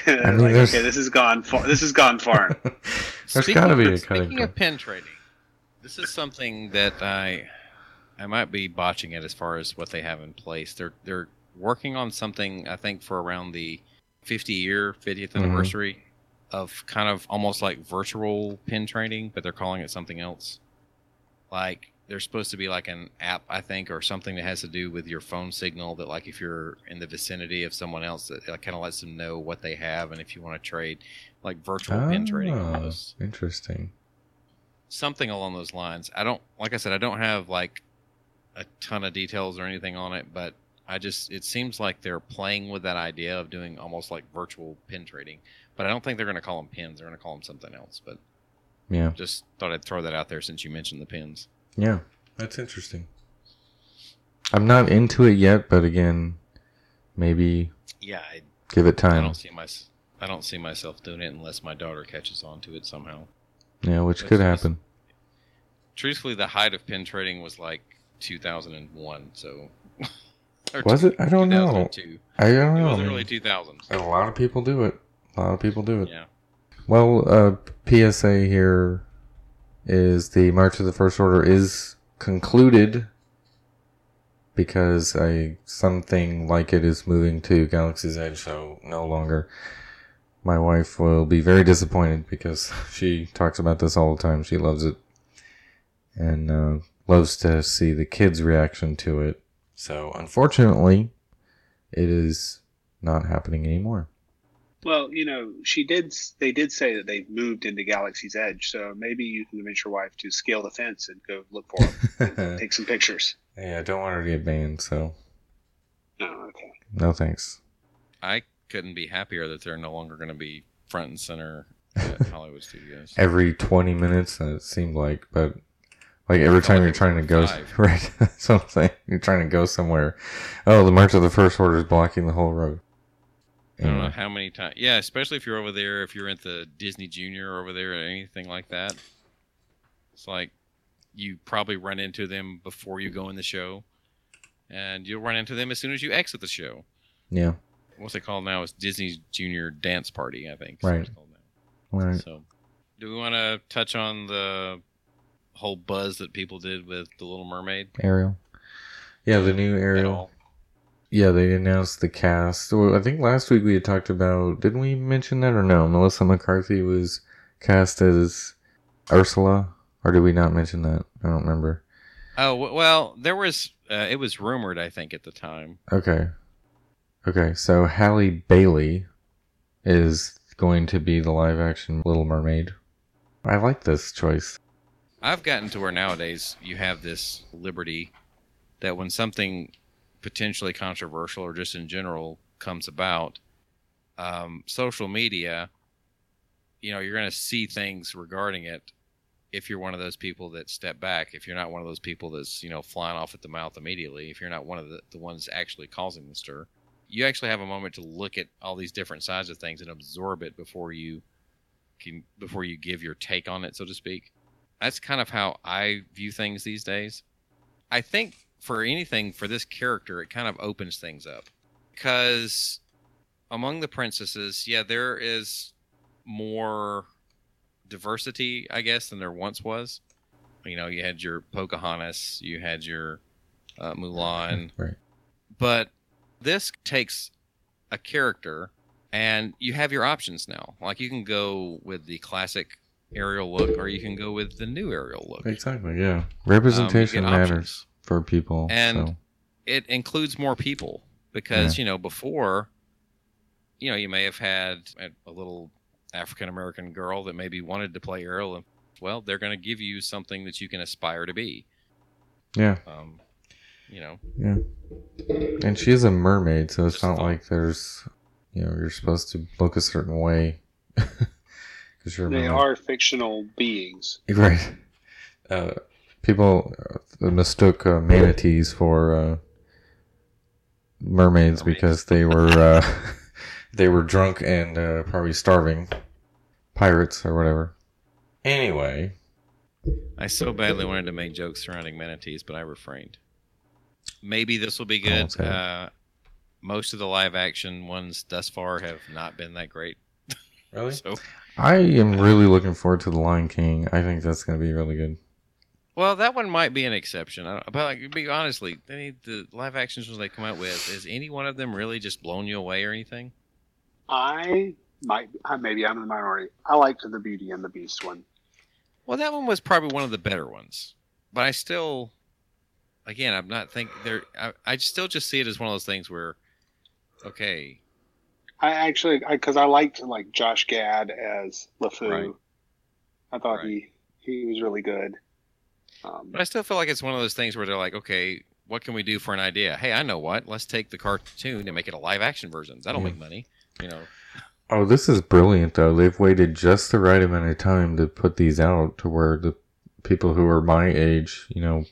Uh, I mean, like, okay, this has gone far. This has gone far. there's got to be a Speaking cutting. of pin trading, this is something that I I might be botching it as far as what they have in place. They're they're working on something I think for around the 50 year 50th Mhm. anniversary of kind of almost like virtual pin trading, but they're calling it something else. Like there's supposed to be like an app I think or something that has to do with your phone signal that like if you're in the vicinity of someone else that kind of lets them know what they have and if you want to trade like virtual pin trading Ah, almost Interesting. something along those lines. I don't, like I said, I don't have like a ton of details or anything on it, but I just, it seems like they're playing with that idea of doing almost like virtual pin trading. But I don't think they're going to call them pins. They're going to call them something else. But Yeah, just thought I'd throw that out there since you mentioned the pins. yeah, that's interesting. I'm not into it yet, but again, maybe Yeah, I, give it time. I time. don't see my, I don't see myself doing it unless my daughter catches on to it somehow. Yeah, which That's could happen. Truthfully, the height of pin trading was like 2001. So or Was it? I don't know. I don't know. It know. was I mean, early 2000s. A lot of people do it. A lot of people do it. Yeah. Well, uh, PSA here is the March of the First Order is concluded because a something like it is moving to Galaxy's Edge, so no longer. My wife will be very disappointed because she talks about this all the time. She loves it and uh, loves to see the kids' reaction to it. So unfortunately, it is not happening anymore. Well, you know, she did. They did say that they've moved into Galaxy's Edge, so maybe you can convince your wife to scale the fence and go look for them, take some pictures. Yeah, I don't want her to get banned, so Oh, okay. no thanks. I couldn't be happier that they're no longer going to be front and center at Hollywood Studios. Every twenty minutes, uh, it seemed like, but like every time you're trying to go, right? That's what I'm saying. You're trying to go somewhere. Oh, the March of the First Order is blocking the whole road. I don't know how many times. Yeah, especially if you're over there, if you're at the Disney Junior over there or anything like that. It's like you probably run into them before you go in the show, and you'll run into them as soon as you exit the show. yeah, What's it called now? It's Disney Junior Dance Party, I think. Right. it's called now. all right. So, do we want to touch on the whole buzz that people did with the Little Mermaid? Ariel. Yeah, the new Ariel. Yeah, they announced the cast. Well, I think last week we had talked about. Didn't we mention that or no? Melissa McCarthy was cast as Ursula, or did we not mention that? I don't remember. Oh well, there was. Uh, it was rumored, I think, at the time. Okay, okay. So Halle Bailey is going to be the live-action Little Mermaid. I like this choice. I've gotten to where nowadays you have this liberty that when something potentially controversial or just in general comes about, um, social media, you know, you're going to see things regarding it. If you're one of those people that step back, if you're not one of those people that's you know flying off at the mouth immediately, if you're not one of the, the ones actually causing the stir, you actually have a moment to look at all these different sides of things and absorb it before you can before you give your take on it, so to speak that's kind of how I view things these days. I think for anything for this character, it kind of opens things up because among the princesses, yeah, there is more diversity, I guess, than there once was. You know, you had your Pocahontas, you had your uh, Mulan, Right. but this takes a character and you have your options now. Like you can go with the classic Ariel look or you can go with the new Ariel look. Exactly. Yeah. Um, Representation get matters for people. And- so. It includes more people because, you know, before, you know, you may have had a, little African American girl that maybe wanted to play Ariel and well, they're going to give you something that you can aspire to be. Yeah. Um, you know, Yeah. And she is a mermaid, so it's Just not thought- like there's, you know, you're supposed to look a certain way. Because you're They are fictional beings. Right. Uh, people uh, mistook uh, manatees for uh, mermaids Mermaids. because they were uh, they were drunk and uh, probably starving pirates or whatever. Anyway, I so badly wanted to make jokes surrounding manatees, but I refrained. Maybe this will be good. Okay. Uh, most of the live action ones thus far have not been that great. really, So, I am really looking forward to the Lion King. I think that's going to be really good. well, that one might be an exception. I don't, but like, be honestly, any the live actions ones they come out with, is any one of them really just blown you away or anything? I might, I- maybe I'm in the minority. I liked the Beauty and the Beast one. Well, that one was probably one of the better ones, but I still, again, I'm not think there. I, I still just see it as one of those things where, okay, I actually, because I, liked like Josh Gad as LeFou. Right. I thought Right. he he was really good. Um, But I still feel like it's one of those things where they're like, okay, what can we do for an idea? Hey, I know what. Let's take the cartoon and make it a live action version. That'll Yeah. make money. You know, Oh, this is brilliant though. They've waited just the right amount of time to put these out to where the people who are my age, you know,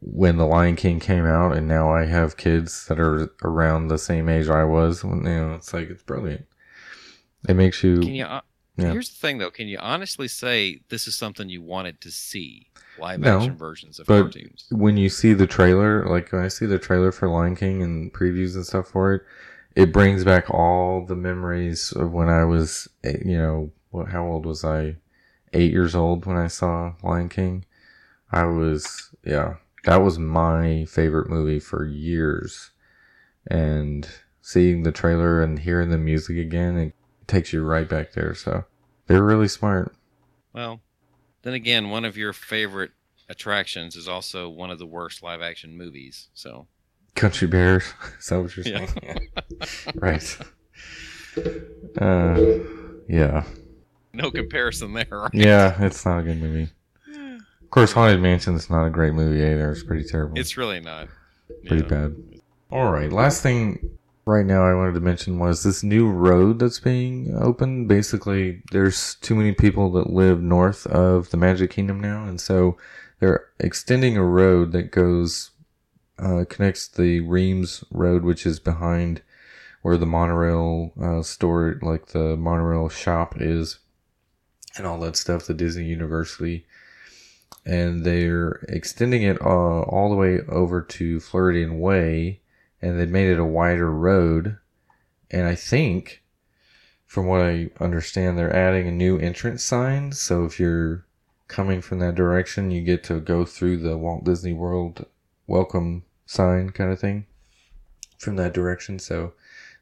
when the Lion King came out and now I have kids that are around the same age I was, when, you know, it's like it's brilliant. It makes you, can you? Uh, Yeah. Here's the thing, though. Can you honestly say this is something you wanted to see? Live No, action versions of but- cartoons. when you see the trailer, like when I see the trailer for Lion King and previews and stuff for it, it brings back all the memories of when I was, eh, you know, what, how old was I? Eight years old when I saw Lion King. I was, yeah, that was my favorite movie for years. And seeing the trailer and hearing the music again, it takes you right back there. So they're really smart. Well, then again, one of your favorite attractions is also one of the worst live action movies. So Country Bears. Is that what you're Yeah. saying? right. Uh, yeah. no comparison there. Right? Yeah, it's not a good movie. Of course, Haunted Mansion's not a great movie either. It's pretty terrible. It's really not. pretty Yeah. bad. All right. Last thing right now I wanted to mention was this new road that's being opened. Basically, there's too many people that live north of the Magic Kingdom now, and so they're extending a road that goes uh, connects the Reams Road, which is behind where the monorail uh, store, like the monorail shop, is, and all that stuff. The Disney University and they're extending it uh, all the way over to Floridian Way, and they made it a wider road. And I think, from what I understand, they're adding a new entrance sign. So if you're coming from that direction, you get to go through the Walt Disney World welcome sign kind of thing from that direction. So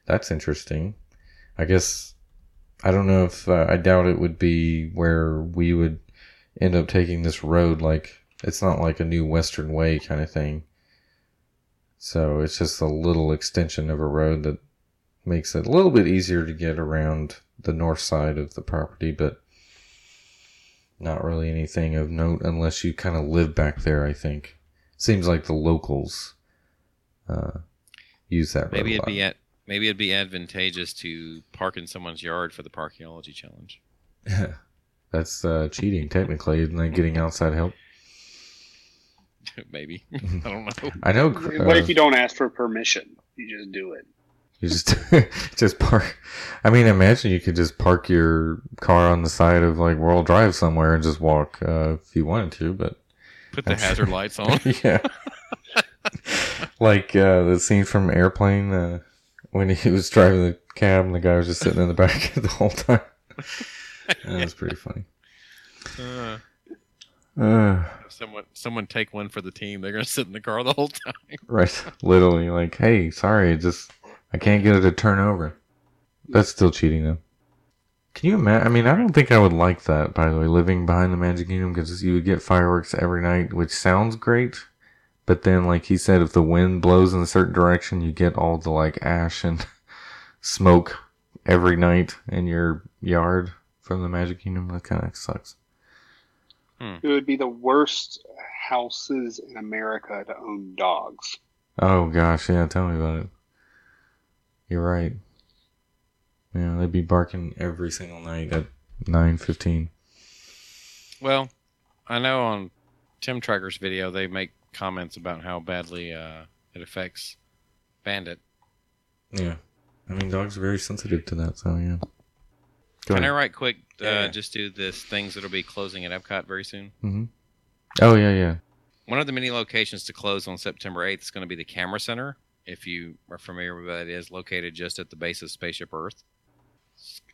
that's interesting. I guess I don't know if uh, I doubt it would be where we would end up taking this road like it's not like a new western way kind of thing. So it's just a little extension of a road that makes it a little bit easier to get around the north side of the property but not really anything of note unless you kind of live back there i think. Seems like the locals uh, use that road Maybe it'd be at maybe it'd be advantageous to park in someone's yard for the parkeology challenge. that's uh, cheating technically isn't that getting outside help maybe I don't know. i know What uh, if you don't ask for permission? You just do it. You just just park. I mean, imagine you could just park your car on the side of like World Drive somewhere and just walk uh, if you wanted to. But Put the hazard lights on. yeah, like uh, the scene from Airplane uh, when he was driving the cab and the guy was just sitting in the back the whole time. That was pretty funny. Uh, Uh, someone someone take one for the team. They're gonna sit in the car the whole time. right, literally, like, hey, sorry, it just I can't get it to turn over. That's still cheating though. Can you imagine? I mean, I don't think I would like that. By the way, living behind the Magic Kingdom because you would get fireworks every night, which sounds great. But then, like he said, if the wind blows in a certain direction, you get all the like ash and smoke every night in your yard from the Magic Kingdom. That kind of sucks. It would be the worst houses in America to own dogs. Oh gosh, yeah. Tell me about it. You're right. Yeah, they'd be barking every single night at nine fifteen. Well, I know on Tim Tracker's video they make comments about how badly uh, it affects Bandit. Yeah, I mean dogs are very sensitive to that. So yeah. Go Can I ahead. right quick uh, Yeah. just do this things that'll be closing at Epcot very soon? Mm-hmm. Oh yeah, yeah. One of the many locations to close on September 8th is going to be the Camera Center. If you are familiar with what it is, located just at the base of Spaceship Earth.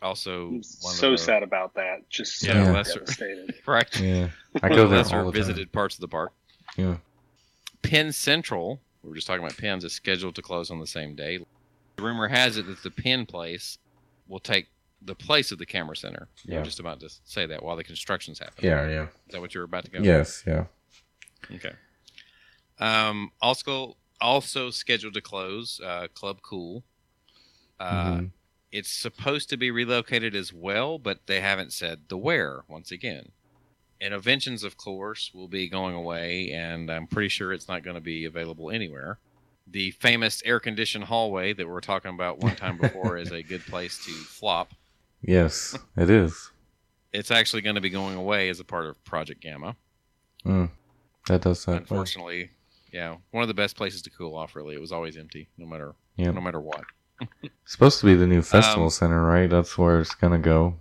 Also, one so of the, sad about that. Just so Yeah, that's- devastated. Right. Yeah, I go of the there lesser all the time. visited parts of the park. Yeah. Pin Central, we were just talking about Penn's, is scheduled to close on the same day. The rumor has it that the Penn place will take the place of the Camera Center. Yeah. were just about to say that while the construction's happening. Yeah, yeah. Is that what you were about to go? Yes, yeah. Okay. Um, also, also scheduled to close, uh, Club Cool. Uh, Mhm. It's supposed to be relocated as well, but they haven't said the where. Once again, Innoventions, of course, will be going away, and I'm pretty sure it's not going to be available anywhere. The famous air-conditioned hallway that we were talking about one time before is a good place to flop. Yes, it is. It's actually going to be going away as a part of Project Gamma. Mm. That does suck. Unfortunately, yeah, one of the best places to cool off. Really, it was always empty, no matter Yeah. no matter what. Supposed to be the new festival Um, center, right? That's where it's gonna go.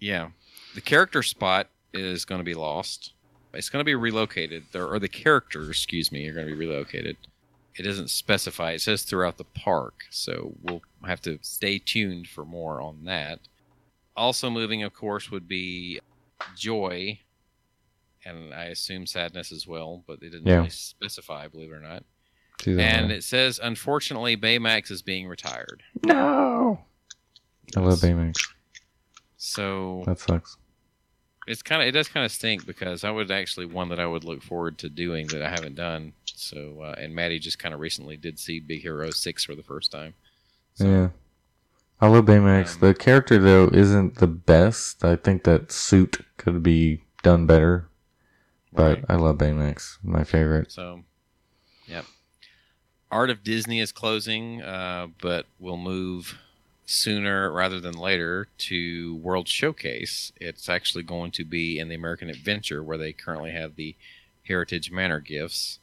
Yeah, the character spot is going to be lost. It's going to be relocated, there or the characters, excuse me, are going to be relocated. It doesn't specify. It says throughout the park, so we'll have to stay tuned for more on that. Also moving, of course, would be Joy, and I assume Sadness as well, but they didn't Yeah. really specify, believe it or not. And it says, unfortunately, Baymax is being retired. no. I love Baymax. So That sucks. It's kind of it does kind of stink because I would actually one that I would look forward to doing that I haven't done. So uh, and Maddie just kind of recently did see Big Hero Six for the first time. So, yeah. I love Baymax. Um, the character though isn't the best. I think that suit could be done better. But right. I love Baymax. My favorite. So, yep. Art of Disney is closing, uh, but will move sooner rather than later to World Showcase. It's actually going to be in the American Adventure where they currently have the Heritage Manor gifts.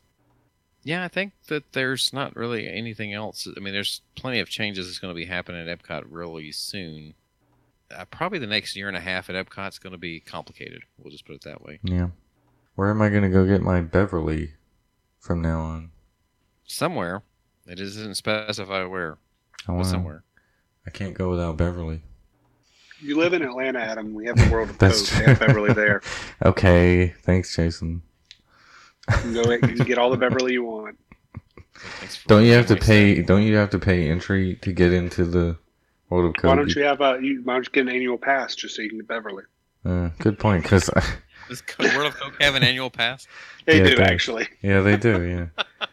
Yeah, I think that there's not really anything else. I mean, there's plenty of changes that's going to be happening at Epcot really soon. Uh, probably the next year and a half at Epcot is going to be complicated. We'll just put it that way. Yeah. Where am I gonna go get my Beverly from now on? Somewhere. It doesn't specify where, I but wanna- somewhere. I can't go without Beverly. You live in Atlanta, Adam. We have the World of That's Coke. They have true. Beverly there. Okay, thanks, Jason. You can go. You get all the Beverly you want. Don't you have to what pay? Don't you have to pay entry to get into the World of Coke? Why don't you have a? You, why don't you get an annual pass just so you can get Beverly? Uh, good point. Because Does World of Coke have an annual pass? They Yeah, do does. actually. yeah, they do. Yeah.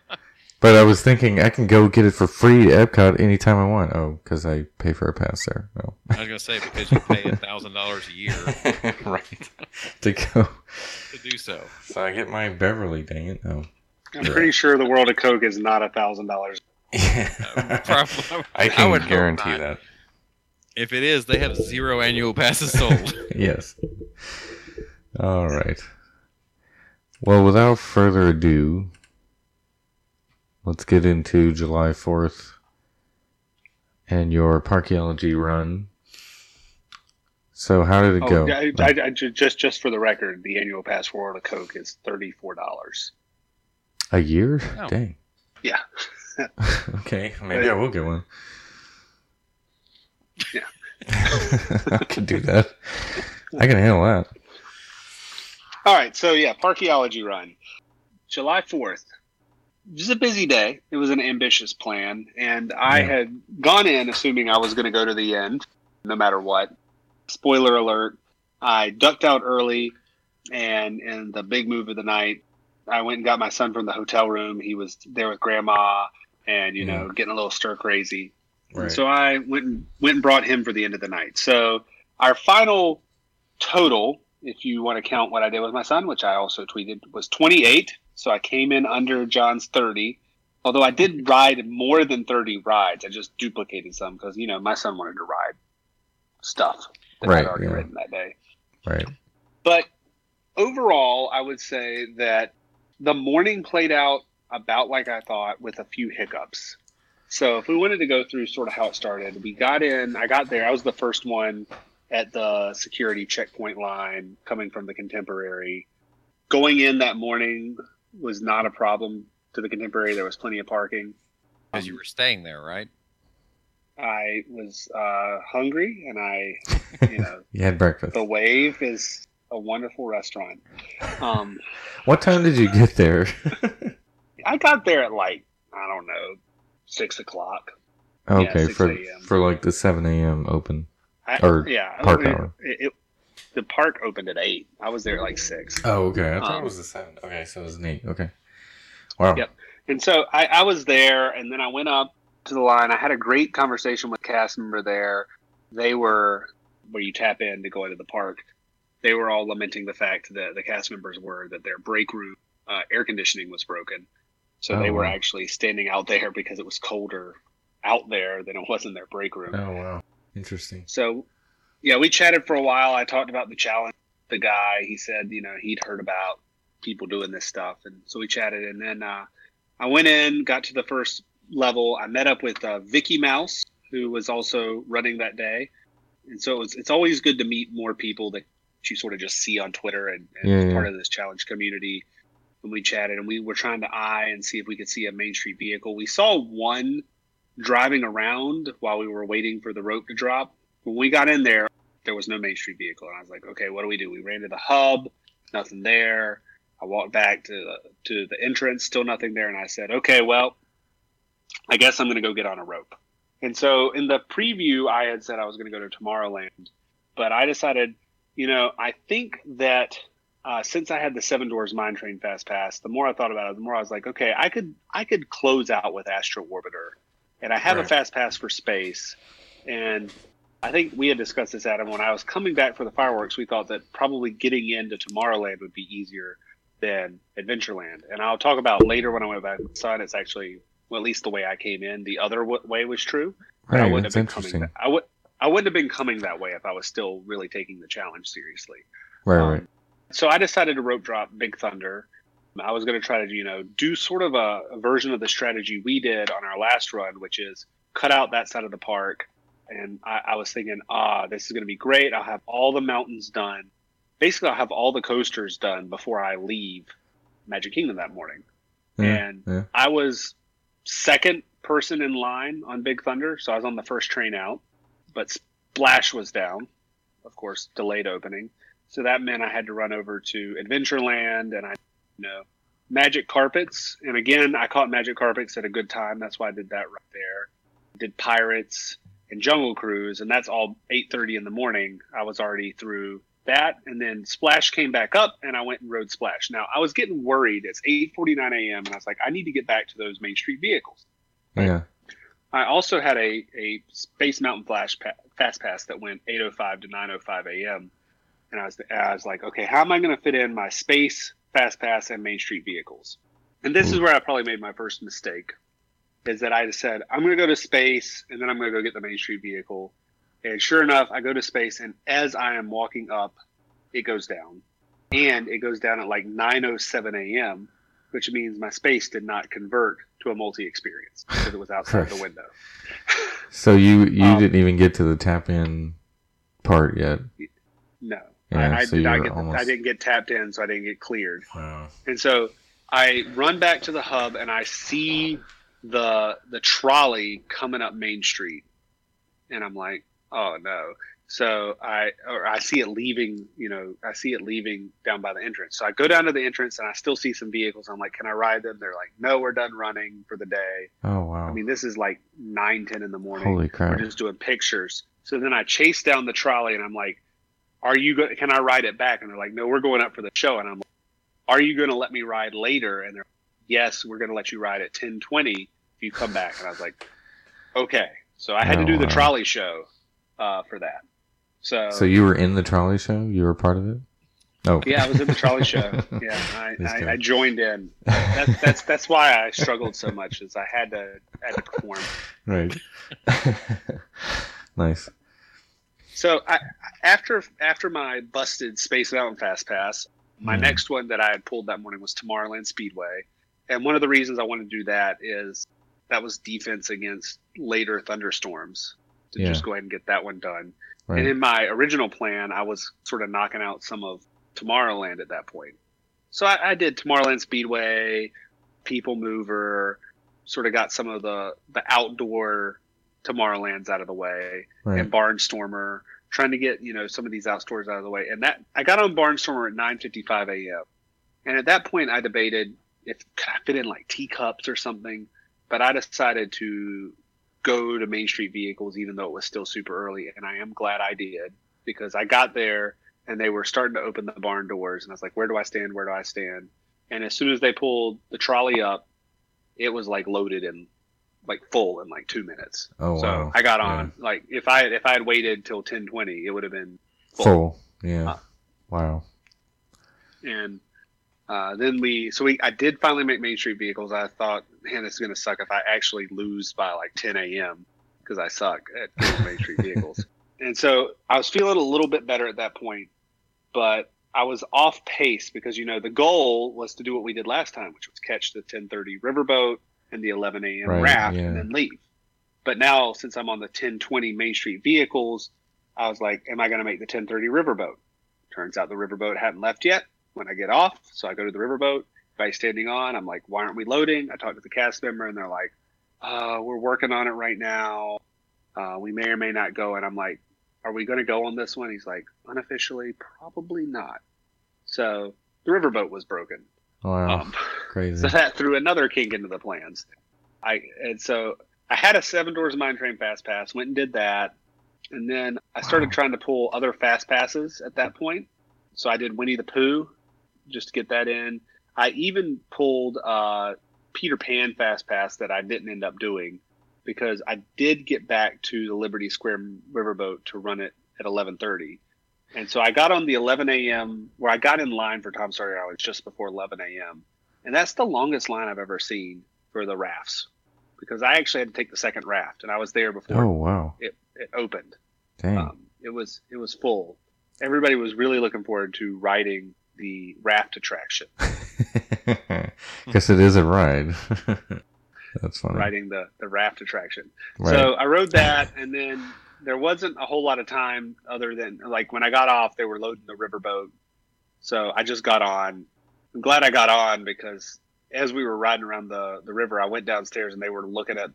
But I was thinking I can go get it for free at Epcot anytime I want. Oh, because I pay for a pass there. No. I was gonna say because you pay a thousand dollars a year right. To go. to do so. So I get my Beverly. Dang it. Oh. I'm pretty sure the World of Coke is not a thousand dollars. Yeah. Probably- I can would guarantee that. If it is, they have zero annual passes sold. yes. All right. Well, without further ado, let's get into July 4th and your parkeology run. So, how did it Oh, go? I, I, I, just just for the record, the annual pass for World of Coke is thirty four dollars. A year? Oh. Dang. Yeah. okay, maybe I will get one. Yeah. I could do that. I can handle that. All right, so yeah, parkeology run, July fourth. Just a busy day. It was an ambitious plan, and I Yeah. had gone in assuming I was going to go to the end, no matter what. Spoiler alert: I ducked out early, and in the big move of the night, I went and got my son from the hotel room. He was there with grandma, and you know, getting a little stir crazy. And so I went and went and brought him for the end of the night. So our final total, if you want to count what I did with my son, which I also tweeted, was 28. So I came in under John's 30. Although I did ride more than 30 rides, I just duplicated some because you know my son wanted to ride stuff that Right, I'd already yeah. ridden that day. Right. But overall, I would say that the morning played out about like I thought with a few hiccups. So if we wanted to go through sort of how it started, we got in, I got there, I was the first one at the security checkpoint line coming from the contemporary. Going in that morning was not a problem to the contemporary. There was plenty of parking. Because you were staying there, right? I was uh, hungry and I, you know, You had breakfast. the Wave is a wonderful restaurant. Um, What time did you get there? I got there at like I don't know six o'clock. okay, 6 for for like the seven a.m. open. I, Or yeah, park it, hour. It, it- the park opened at eight. I was there at like six, Oh, okay. I thought it was the seven. Okay, so it was an eight. Okay. Wow. Yep. and so I, I was there, and then I went up to the line. I had a great conversation with a cast member there. They were where you tap in to go into the park. They were all lamenting the fact that the cast members were that their break room uh, air conditioning was broken. So Oh, they were wow. actually standing out there because it was colder out there than it was in their break room. Oh wow. Interesting. So, yeah, we chatted for a while. I talked about the challenge. The guy, he said, you know, he'd heard about people doing this stuff, and so we chatted. And then uh, I went in, got to the first level. I met up with uh, Vicky Mouse, who was also running that day. And so it's it's always good to meet more people that you sort of just see on Twitter and, and Yeah, yeah. part of this challenge community. And we chatted, and we were trying to eye and see if we could see a Main Street vehicle. We saw one driving around while we were waiting for the rope to drop. When we got in there, there was no Main Street vehicle, and I was like, okay, what do we do? We ran to the hub, nothing there. I walked back to the to the entrance, still nothing there, and I said, okay, well, I guess I'm going to go get on a rope. And so in the preview, I had said I was going to go to Tomorrowland, but I decided You know, I think that uh, since I had the Seven Dwarfs Mine Train Fast Pass, the more I thought about it, the more I was like, okay, I could I could close out with Astro Orbiter, and I have Right. a Fast Pass for space, and I think we had discussed this, Adam, when I was coming back for the fireworks. We thought that probably getting into Tomorrowland would be easier than Adventureland, and I'll talk about later when I went back saw. It's actually well, at least the way I came in, the other w- way was true. But I Right, wouldn't that's have been coming. interesting. That, I would. I wouldn't have been coming that way if I was still really taking the challenge seriously. Right, Um, right. So I decided to rope drop Big Thunder. I was going to try to, you know, do sort of a, a version of the strategy we did on our last run, which is cut out that side of the park. And I, I was thinking, ah, this is going to be great. I'll have all the mountains done. Basically, I'll have all the coasters done before I leave Magic Kingdom that morning. Yeah, and yeah. I was second person in line on Big Thunder, so I was on the first train out. But Splash was down, of course, delayed opening. So that meant I had to run over to Adventureland and I, you know, Magic Carpets. And again, I caught Magic Carpets at a good time. That's why I did that right there. Did Pirates and Jungle Cruise, and that's all 8:30 in the morning. I was already through that, and then Splash came back up, and I went and rode Splash. Now I was getting worried. It's 8:49 a.m., and I was like, I need to get back to those Main Street vehicles. Yeah. I also had a, a Space Mountain Flash pa- Fast Pass that went 8:05 to 9:05 a.m. And I was I was like, okay, how am I going to fit in my Space Fast Pass and Main Street vehicles? And this is hmm. where I probably made my first mistake, is that I said I'm going to go to Space and then I'm going to go get the Main Street vehicle. And sure enough, I go to Space, and as I am walking up, it goes down, and it goes down at like 9:07 a.m. Which means my space did not convert to a multi experience because it was outside the window. So you you Um, didn't even get to the tap in part yet. No, Yeah, I, I so did not get. Almost- I didn't get tapped in, so I didn't get cleared. Wow. And so I run back to the hub, and I see the the trolley coming up Main Street, and I'm like, oh no. So I or I see it leaving. You know, I see it leaving down by the entrance. So I go down to the entrance, and I still see some vehicles. I'm like, can I ride them? They're like, no, we're done running for the day. Oh wow. I mean, this is like nine, ten in the morning. Holy crap. We're just doing pictures. So then I chase down the trolley and I'm like, "Are you going? Can I ride it back?" And they're like, "No, we're going up for the show." And I'm like, "Are you going to let me ride later?" And they're, "Yes, we're going to let you ride at 10:20 if you come back." And I was like, "Okay." So I had Oh, to do the wow. trolley show uh, for that. So, So you were in the trolley show? You were part of it? Oh. yeah, I was in the trolley show. Yeah, I. I, I joined in. That's that's that's why I struggled so much is I had to had to perform. right. nice. So I, after after my busted Space Mountain Fast Pass, my next one that I had pulled that morning was Tomorrowland Speedway, and one of the reasons I wanted to do that is that was defense against later thunderstorms to Yeah. just go ahead and get that one done. Right. And in my original plan, I was sort of knocking out some of Tomorrowland at that point. So I, I did Tomorrowland Speedway, People Mover, sort of got some of the the outdoor Tomorrowlands out of the way right. and Barnstormer, trying to get you know some of these outdoors out of the way. And that I got on Barnstormer at 9:55 a.m. And at that point, I debated if could I fit in like teacups or something, but I decided to go to Main Street Vehicles, even though it was still super early. And I am glad I did because I got there and they were starting to open the barn doors, and I was like, "Where do I stand? Where do I stand?" And as soon as they pulled the trolley up, it was like loaded and like full in like two minutes. Oh So wow. I got on. Like if I if I had waited till ten twenty, it would have been full. Full. Yeah. Uh, wow. And uh, then we so we I did finally make Main Street vehicles. I thought, man, this is gonna suck if I actually lose by like ten a.m. because I suck at Main Street vehicles. And so I was feeling a little bit better at that point, but I was off pace because you know the goal was to do what we did last time, which was catch the ten thirty riverboat and the eleven a.m. Right, raft yeah. and then leave. But now since I'm on the ten twenty Main Street vehicles, I was like, am I going to make the ten thirty riverboat? Turns out the riverboat hadn't left yet when I get off. So I go to the riverboat. Everybody's standing on. I'm like, why aren't we loading? I talk to the cast member and they're like, uh, we're working on it right now. Uh, we may or may not go. And I'm like, are we going to go on this one? He's like, unofficially, probably not. So the riverboat was broken. Wow. Um, Crazy. so that threw another kink into the plans. I and so I had a Seven Dwarfs Mine Train Fast Pass. Went and did that. And then I started Wow. trying to pull other fast passes at that point. So I did Winnie the Pooh just to get that in. I even pulled uh, Peter Pan fast pass that I didn't end up doing because I did get back to the Liberty Square riverboat to run it at 11:30. And so I got on the 11 a.m. where I got in line for Tom Sawyer Island just before 11 a.m. And that's the longest line I've ever seen for the rafts because I actually had to take the second raft and I was there before Oh wow. it, it opened. Dang. Um, it was it was full. Everybody was really looking forward to riding the raft attraction, because it is a ride. That's funny. riding the the raft attraction. Right. So I rode that, and then there wasn't a whole lot of time other than like when I got off, they were loading the riverboat. So I just got on. I'm glad I got on because as we were riding around the the river, I went downstairs and they were looking at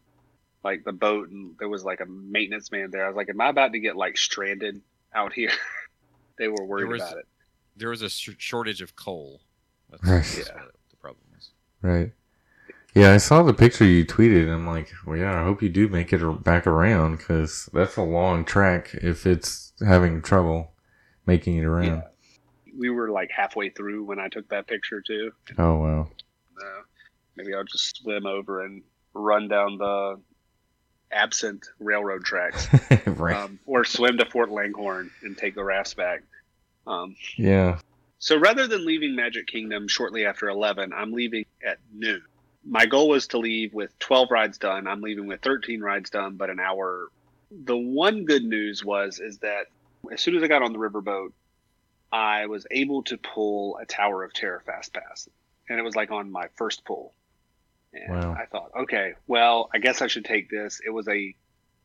like the boat, and there was like a maintenance man there. I was like, "Am I about to get like stranded out here?" they were worried was- about it. There was a sh- shortage of coal. That's, Right. Yeah. what the problem was. Right. Yeah, I saw the picture you tweeted. And I'm like, well, yeah, I hope you do make it back around because that's a long track if it's having trouble making it around. Yeah. We were like halfway through when I took that picture too. Oh, wow. Uh, maybe I'll just swim over and run down the absent railroad tracks, right. um, or swim to Fort Langhorn and take the rafts back. Um, yeah. so rather than leaving Magic Kingdom shortly after 11, I'm leaving at noon. My goal was to leave with 12 rides done. I'm leaving with 13 rides done, but an hour. The one good news was is that as soon as I got on the riverboat, I was able to pull a Tower of Terror fast pass, and it was like on my first pull. And Wow. I thought, okay, well, I guess I should take this. It was a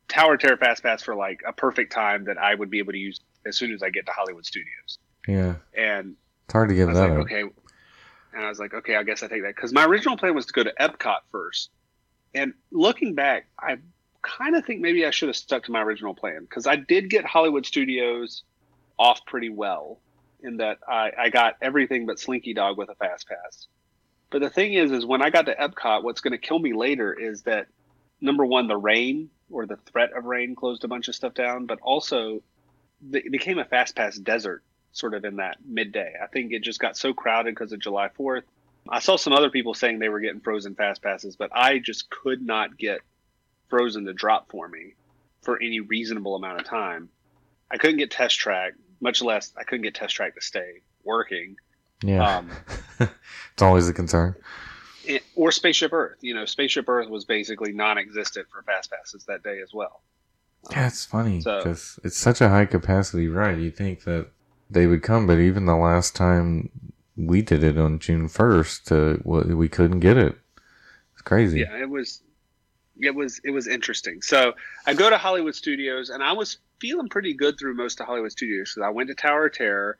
Tower of Terror fast pass for like a perfect time that I would be able to use as soon as I get to Hollywood Studios. Yeah. And It's hard to give that like, up. okay. And I was like, okay, I guess I take that because my original plan was to go to Epcot first. And looking back, I kind of think maybe I should have stuck to my original plan because I did get Hollywood Studios off pretty well in that I, I got everything but Slinky Dog with a fast pass. But the thing is, is when I got to Epcot, what's going to kill me later is that number one, the rain or the threat of rain closed a bunch of stuff down, but also it became a fast pass desert sort of in that midday. I think it just got so crowded because of July 4th. I saw some other people saying they were getting frozen fast passes, but I just could not get frozen to drop for me for any reasonable amount of time. I couldn't get test track, much less I couldn't get test track to stay working. Yeah. Um, it's always a concern. it- or Spaceship Earth. You know, Spaceship Earth was basically non-existent for fast passes that day as well. Yeah, it's funny So- because it's such a high capacity ride. You think that they would come, but even the last time we did it on June first, uh, we couldn't get it. It's crazy. yeah it was it was it was interesting so i go to hollywood studios and i was feeling pretty good through most of hollywood studios because i went to tower of terror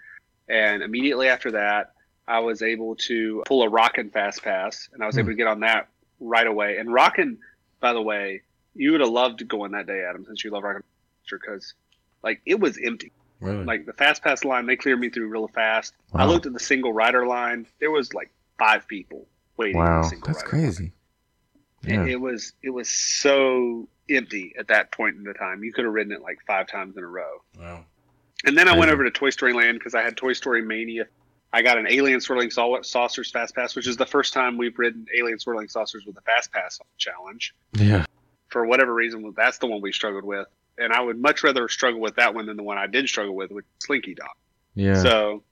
and immediately after that i was able to pull a rockin' fast pass and i was Hmm. able to get on that right away and rockin' by the way you would have loved going that day adam since you love rockin' because like it was empty Really? like the fast pass line they cleared me through real fast Wow. i looked at the single rider line there was like five people waiting in the wow, that's rider crazy. It- Yeah. It, was it was so empty at that point in the time. You could have ridden it like five times in a row. Wow. And then I went over to Toy Story Land because I had Toy Story Mania. I got an Alien Swirling Sau- Saucers Fast Pass, which is the first time we've ridden Alien Swirling Saucers with a Fast Pass challenge. Yeah. For whatever reason, that's the one we struggled with. And I would much rather struggle with that one than the one I did struggle with, with Slinky Dog. Yeah. So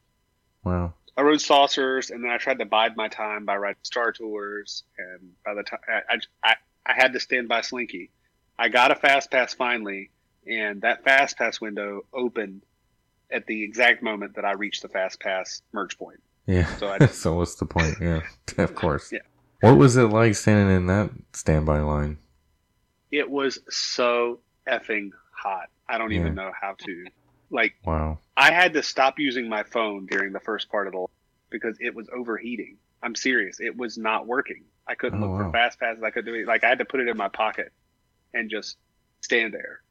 wow. I rode saucers, and then I tried to bide my time by riding Star Tours. And by the time I, I, I had to stand by Slinky, I got a fast pass finally, and that fast pass window opened at the exact moment that I reached the fast pass merge point. Yeah. So I- so what's the point? Yeah. of course. Yeah. What was it like standing in that standby line? It was so effing hot. I don't Yeah. even know how to. Like, Wow. I had to stop using my phone during the first part of the because it was overheating. I'm serious. It was not working. I couldn't Oh, look wow. for fast passes. I couldn't do it. Like I had to put it in my pocket and just stand there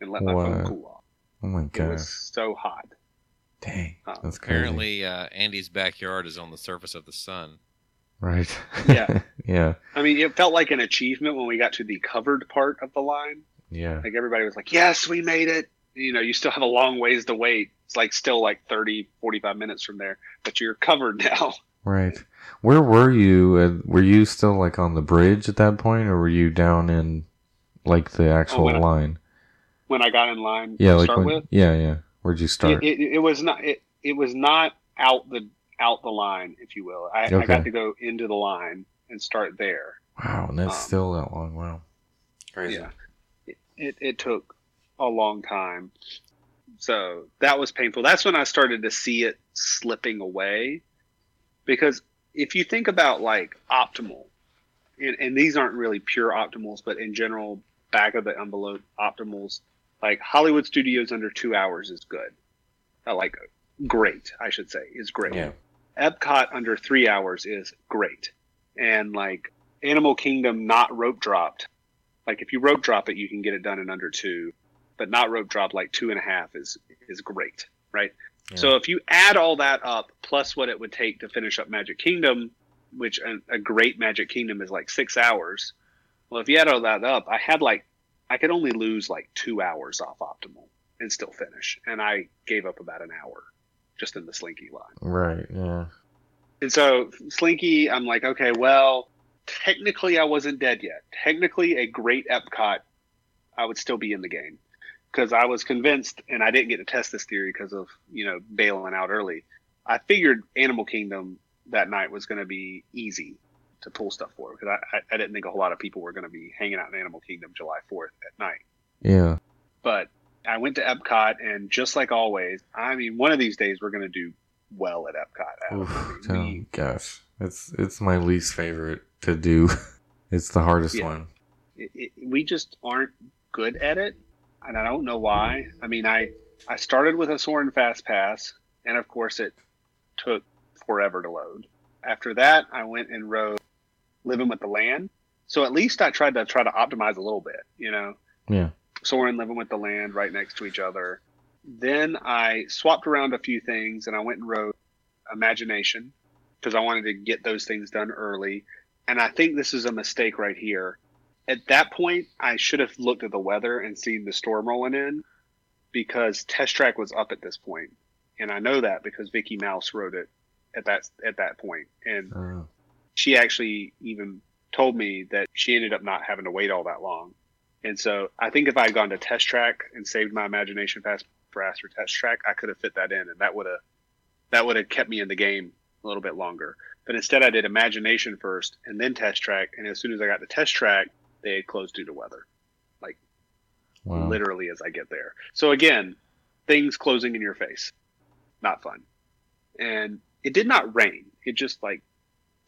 and let my phone cool off. Oh my god! It was so hot. Dang. uh, That's crazy. Apparently, uh, Andy's backyard is on the surface of the sun. Right. Yeah. yeah. I mean, it felt like an achievement when we got to the covered part of the line. Yeah. Like everybody was like, "Yes, we made it." you know, you still have a long ways to wait. It's like still like 30, 45 minutes from there, but you're covered now. Right. Where were you? Were you still like on the bridge at that point, or were you down in like the actual when I- line? When I got in line yeah, to like start when, with, yeah, yeah. Where'd you start? it, it, it was not it, it was not out the out the line, if you will. I, I got to go into the line and start there. wow, and that's um, still that long. Wow. Crazy. Yeah. It, it, it took a long time. So that was painful. That's when I started to see it slipping away. Because if you think about like optimal, and, and these aren't really pure optimals, but in general, back of the envelope optimals, like Hollywood Studios under two hours is good. Uh, like great, I should say, is great. Yeah. Epcot under three hours is great. And like Animal Kingdom not rope dropped. Like if you rope drop it, you can get it done in under two, but not rope drop like two and a half is is great, right? Yeah. So if you add all that up plus what it would take to finish up Magic Kingdom, which a, a great Magic Kingdom is like six hours. Well, if you add all that up, I had like I could only lose like two hours off optimal and still finish, and I gave up about an hour just in the Slinky line. Right. Yeah. And so Slinky, I'm like, okay, well, technically I wasn't dead yet. Technically, a great Epcot, I would still be in the game because I was convinced, and I didn't get to test this theory because of you know bailing out early. I figured Animal Kingdom that night was going to be easy to pull stuff for because I, I, I didn't think a whole lot of people were going to be hanging out in Animal Kingdom July 4th at night. Yeah. But I went to Epcot, and just like always, I mean, one of these days we're going to do well at Epcot. Oof, I mean, oh, gosh, it's it's my least favorite to do. it's the hardest Yeah. one. it, it, we just aren't good at it, and I don't know why. I mean, I I started with a Soarin' Fast Pass, and of course, it took forever to load. After that, I went and rode Living with the Land. So at least I tried to try to optimize a little bit, you know. Yeah. Soarin' Living with the Land right next to each other. Then I swapped around a few things, and I went and wrote Imagination because I wanted to get those things done early. And I think this is a mistake right here at that point, I should have looked at the weather and seen the storm rolling in because Test Track was up at this point. and I know that because Vicky Mouse wrote it at that at that point, and Uh, she actually even told me that she ended up not having to wait all that long. And so I think if I had gone to Test Track and saved my imagination fast for for Test Track, I could have fit that in, and that would have that would have kept me in the game a little bit longer. But instead, I did Imagination first and then Test Track, and as soon as I got to Test Track, they had closed due to weather wow. literally as I get there. So again, things closing in your face, not fun. And it did not rain. It just like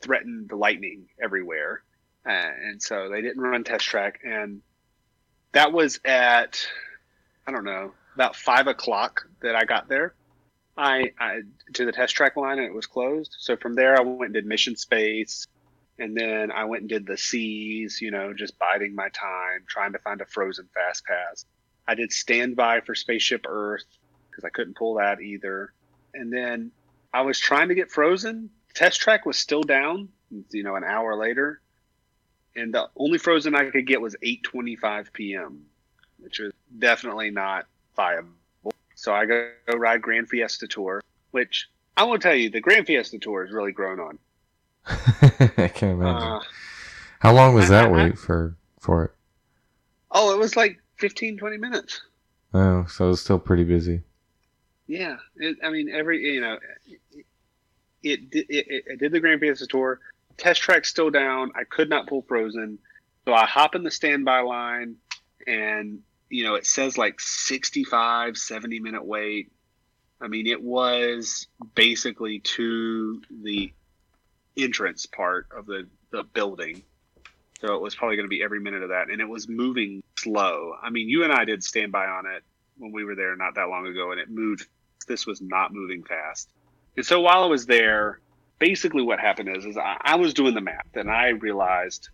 threatened the lightning everywhere. Uh, and so they didn't run test track. And that was at, I don't know, about five o'clock that I got there. I, I to the test track line and it was closed. So from there, I went and did mission space. And then I went and did the seas, you know, just biding my time, trying to find a frozen fast pass. I did standby for Spaceship Earth because I couldn't pull that either. And then I was trying to get frozen. Test track was still down, you know, an hour later. And the only frozen I could get was 8:25 p.m., which was definitely not viable. So I go, go ride Gran Fiesta Tour, which I will tell you, the Gran Fiesta Tour has really grown on. I can't imagine. Uh, How long was that I- wait for for it? oh, it was like 15, 20 minutes. Oh, so it was still pretty busy. Yeah, it, I mean, every you know, it it, it, it, it did the Gran Fiesta Tour. Test track still down. I could not pull Frozen, so I hop in the standby line, and you know, it says like 65, 70 minute wait. I mean, it was basically to the entrance part of the the building. So it was probably going to be every minute of that, and it was moving slow. I mean, you and I did standby on it when we were there not that long ago, and it moved. This was not moving fast. And so while I was there, basically what happened is, is I, I was doing the math, and I realized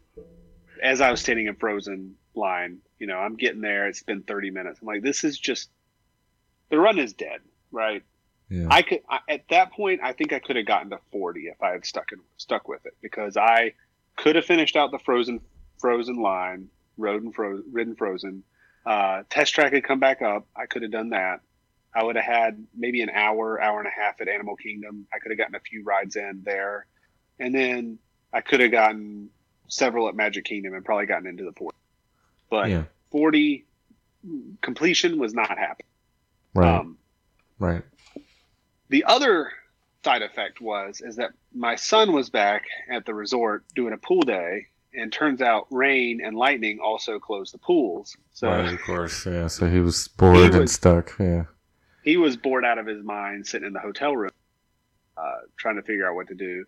as I was standing in frozen line, you know, I'm getting there. It's been 30 minutes. I'm like, this is just the run is dead, right? Yeah. I could I, at that point. I think I could have gotten to 40 if I had stuck in, stuck with it because I could have finished out the frozen frozen line, rode and fro- ridden frozen. Uh, test track had come back up. I could have done that. I would have had maybe an hour, hour and a half at Animal Kingdom. I could have gotten a few rides in there, and then I could have gotten several at Magic Kingdom and probably gotten into the 40. But yeah. 40 completion was not happening. Right. Um, right. the other side effect was is that my son was back at the resort doing a pool day, and turns out rain and lightning also closed the pools. So right. Of course. Yeah. So he was bored and was- stuck. Yeah. He was bored out of his mind sitting in the hotel room uh, trying to figure out what to do.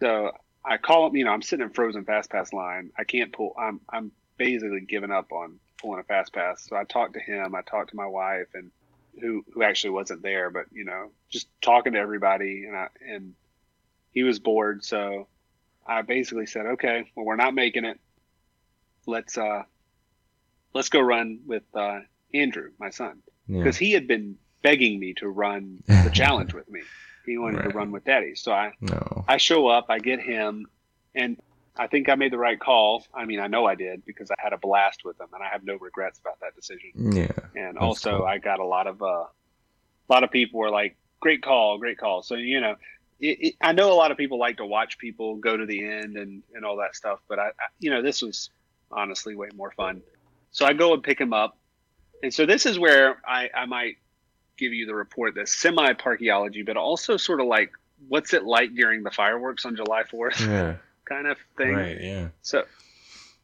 So i call him you know i'm sitting in frozen fast pass line. I can't pull i'm i'm basically giving up on pulling a fast pass. So i talked to him i talked to my wife and who who actually wasn't there but you know just talking to everybody. And i and he was bored. So i basically said okay well we're not making it. Let's uh let's go run with uh andrew my son. Yeah. because he had been begging me to run the challenge with me. He wanted Right. to run with Daddy. So I, No. I show up, I get him, and I think I made the right call. I mean, I know I did because I had a blast with him, and I have no regrets about that decision. Yeah. And also, cool. I got a lot of uh, a lot of people were like, "Great call, great call." So you know, it, it, I know a lot of people like to watch people go to the end and and all that stuff, but I, I, you know, this was honestly way more fun. So I go and pick him up, and so this is where I I might give you the report that's semi parkeology, but also sort of like what's it like during the fireworks on July Fourth Yeah. kind of thing. Right. Yeah. So,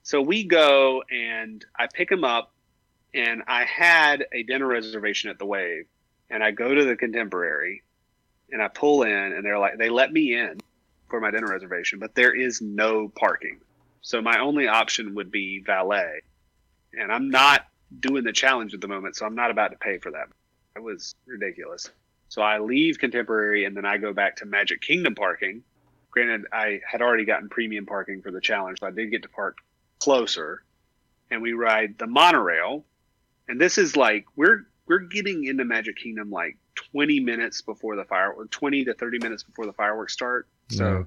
so we go and I pick him up, and I had a dinner reservation at the Wave, and I go to the Contemporary, and I pull in, and they're like, they let me in for my dinner reservation, but there is no parking. So my only option would be valet, and I'm not doing the challenge at the moment, so I'm not about to pay for that. It was ridiculous. So I leave Contemporary, and then I go back to Magic Kingdom parking granted i had already gotten premium parking for the challenge so i did get to park closer and we ride the monorail and this is like we're we're getting into magic kingdom like 20 minutes before the fireworks 20 to 30 minutes before the fireworks start so Yeah.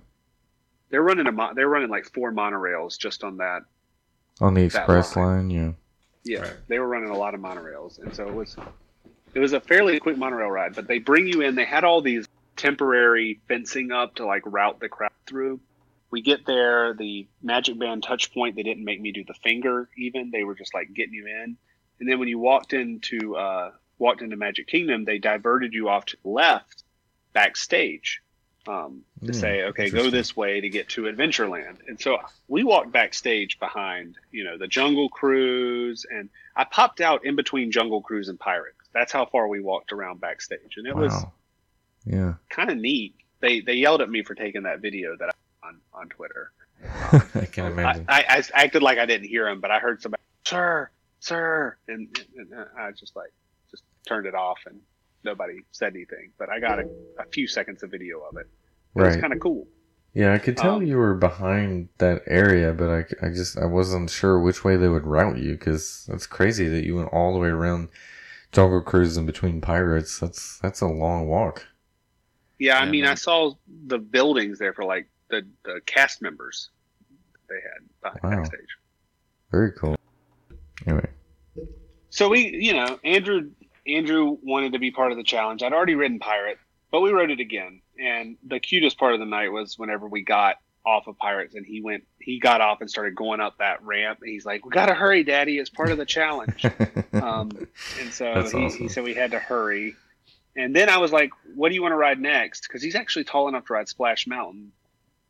they're running a mo- they're running like four monorails just on that On the express line. line. Yeah. yeah, Right. they were running a lot of monorails, and so it was it was a fairly quick monorail ride. But they bring you in. They had all these temporary fencing up to like route the crowd through. We get there, the Magic Band touch point. They didn't make me do the finger even. They were just like getting you in. And then when you walked into uh, walked into Magic Kingdom, they diverted you off to the left backstage um, to Hmm, say, okay, go this way to get to Adventureland. And so we walked backstage behind, you know, the Jungle Cruise, and I popped out in between Jungle Cruise and Pirates. That's how far we walked around backstage, and it was Yeah. kind of neat. They they yelled at me for taking that video that I on on Twitter. I can I, imagine. I, I acted like I didn't hear him, but I heard somebody, sir, sir, and, and, and I just like just turned it off, and nobody said anything. But I got a, a few seconds of video of it. It was kind of cool. Yeah, I could tell Um, you were behind that area, but I, I just I wasn't sure which way they would route you because that's crazy that you went all the way around Jungle Cruise in between pirates. That's that's a long walk. Yeah, I Yeah, mean. I saw the buildings there for like the, the cast members they had Wow. backstage. Very cool. Anyway, So we, you know, Andrew Andrew wanted to be part of the challenge. I'd already ridden Pirate, but we rode it again. And the cutest part of the night was whenever we got off of Pirates and he went, he got off and started going up that ramp. And he's like, "We gotta hurry, Daddy! It's part of the challenge." um, and so That's he, awesome. he said we had to hurry. And then I was like, "What do you want to ride next?" Because he's actually tall enough to ride Splash Mountain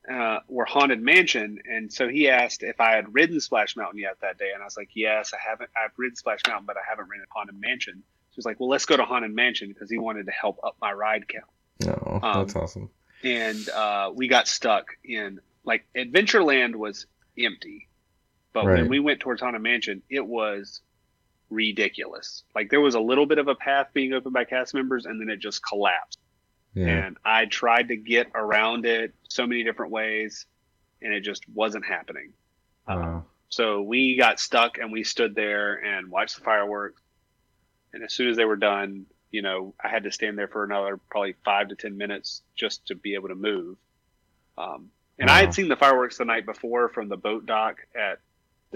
uh, or Haunted Mansion. And so he asked if I had ridden Splash Mountain yet that day, and I was like, "Yes, I haven't. I've ridden Splash Mountain, but I haven't ridden Haunted Mansion." He was like, "Well, let's go to Haunted Mansion because he wanted to help up my ride count." no, Um, that's awesome. And uh, we got stuck in like Adventureland was empty, but Right. when we went towards Haunted Mansion, it was ridiculous. Like there was a little bit of a path being opened by cast members, and then it just collapsed. Yeah, And I tried to get around it so many different ways, and it just wasn't happening. Um, so we got stuck, and we stood there and watched the fireworks. And as soon as they were done, you know, I had to stand there for another probably five to ten minutes just to be able to move. Um, and I had seen the fireworks the night before from the boat dock at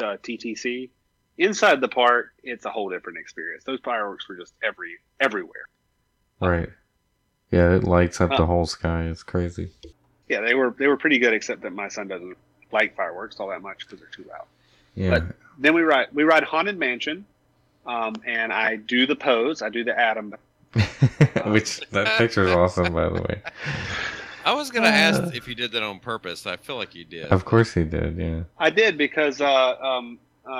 uh, TTC, inside the park, it's a whole different experience. Those fireworks were just every everywhere. Right. Yeah, it lights up the Oh. whole sky. It's crazy. Yeah, they were they were pretty good, except that my son doesn't like fireworks all that much because they're too loud. Yeah. Then we ride we ride haunted mansion, um, and I do the pose. I do the Adam. Which that picture's awesome, by the way. I was gonna Uh. ask if you did that on purpose. I feel like you did. Of course he did. Yeah. I did because uh, um, uh,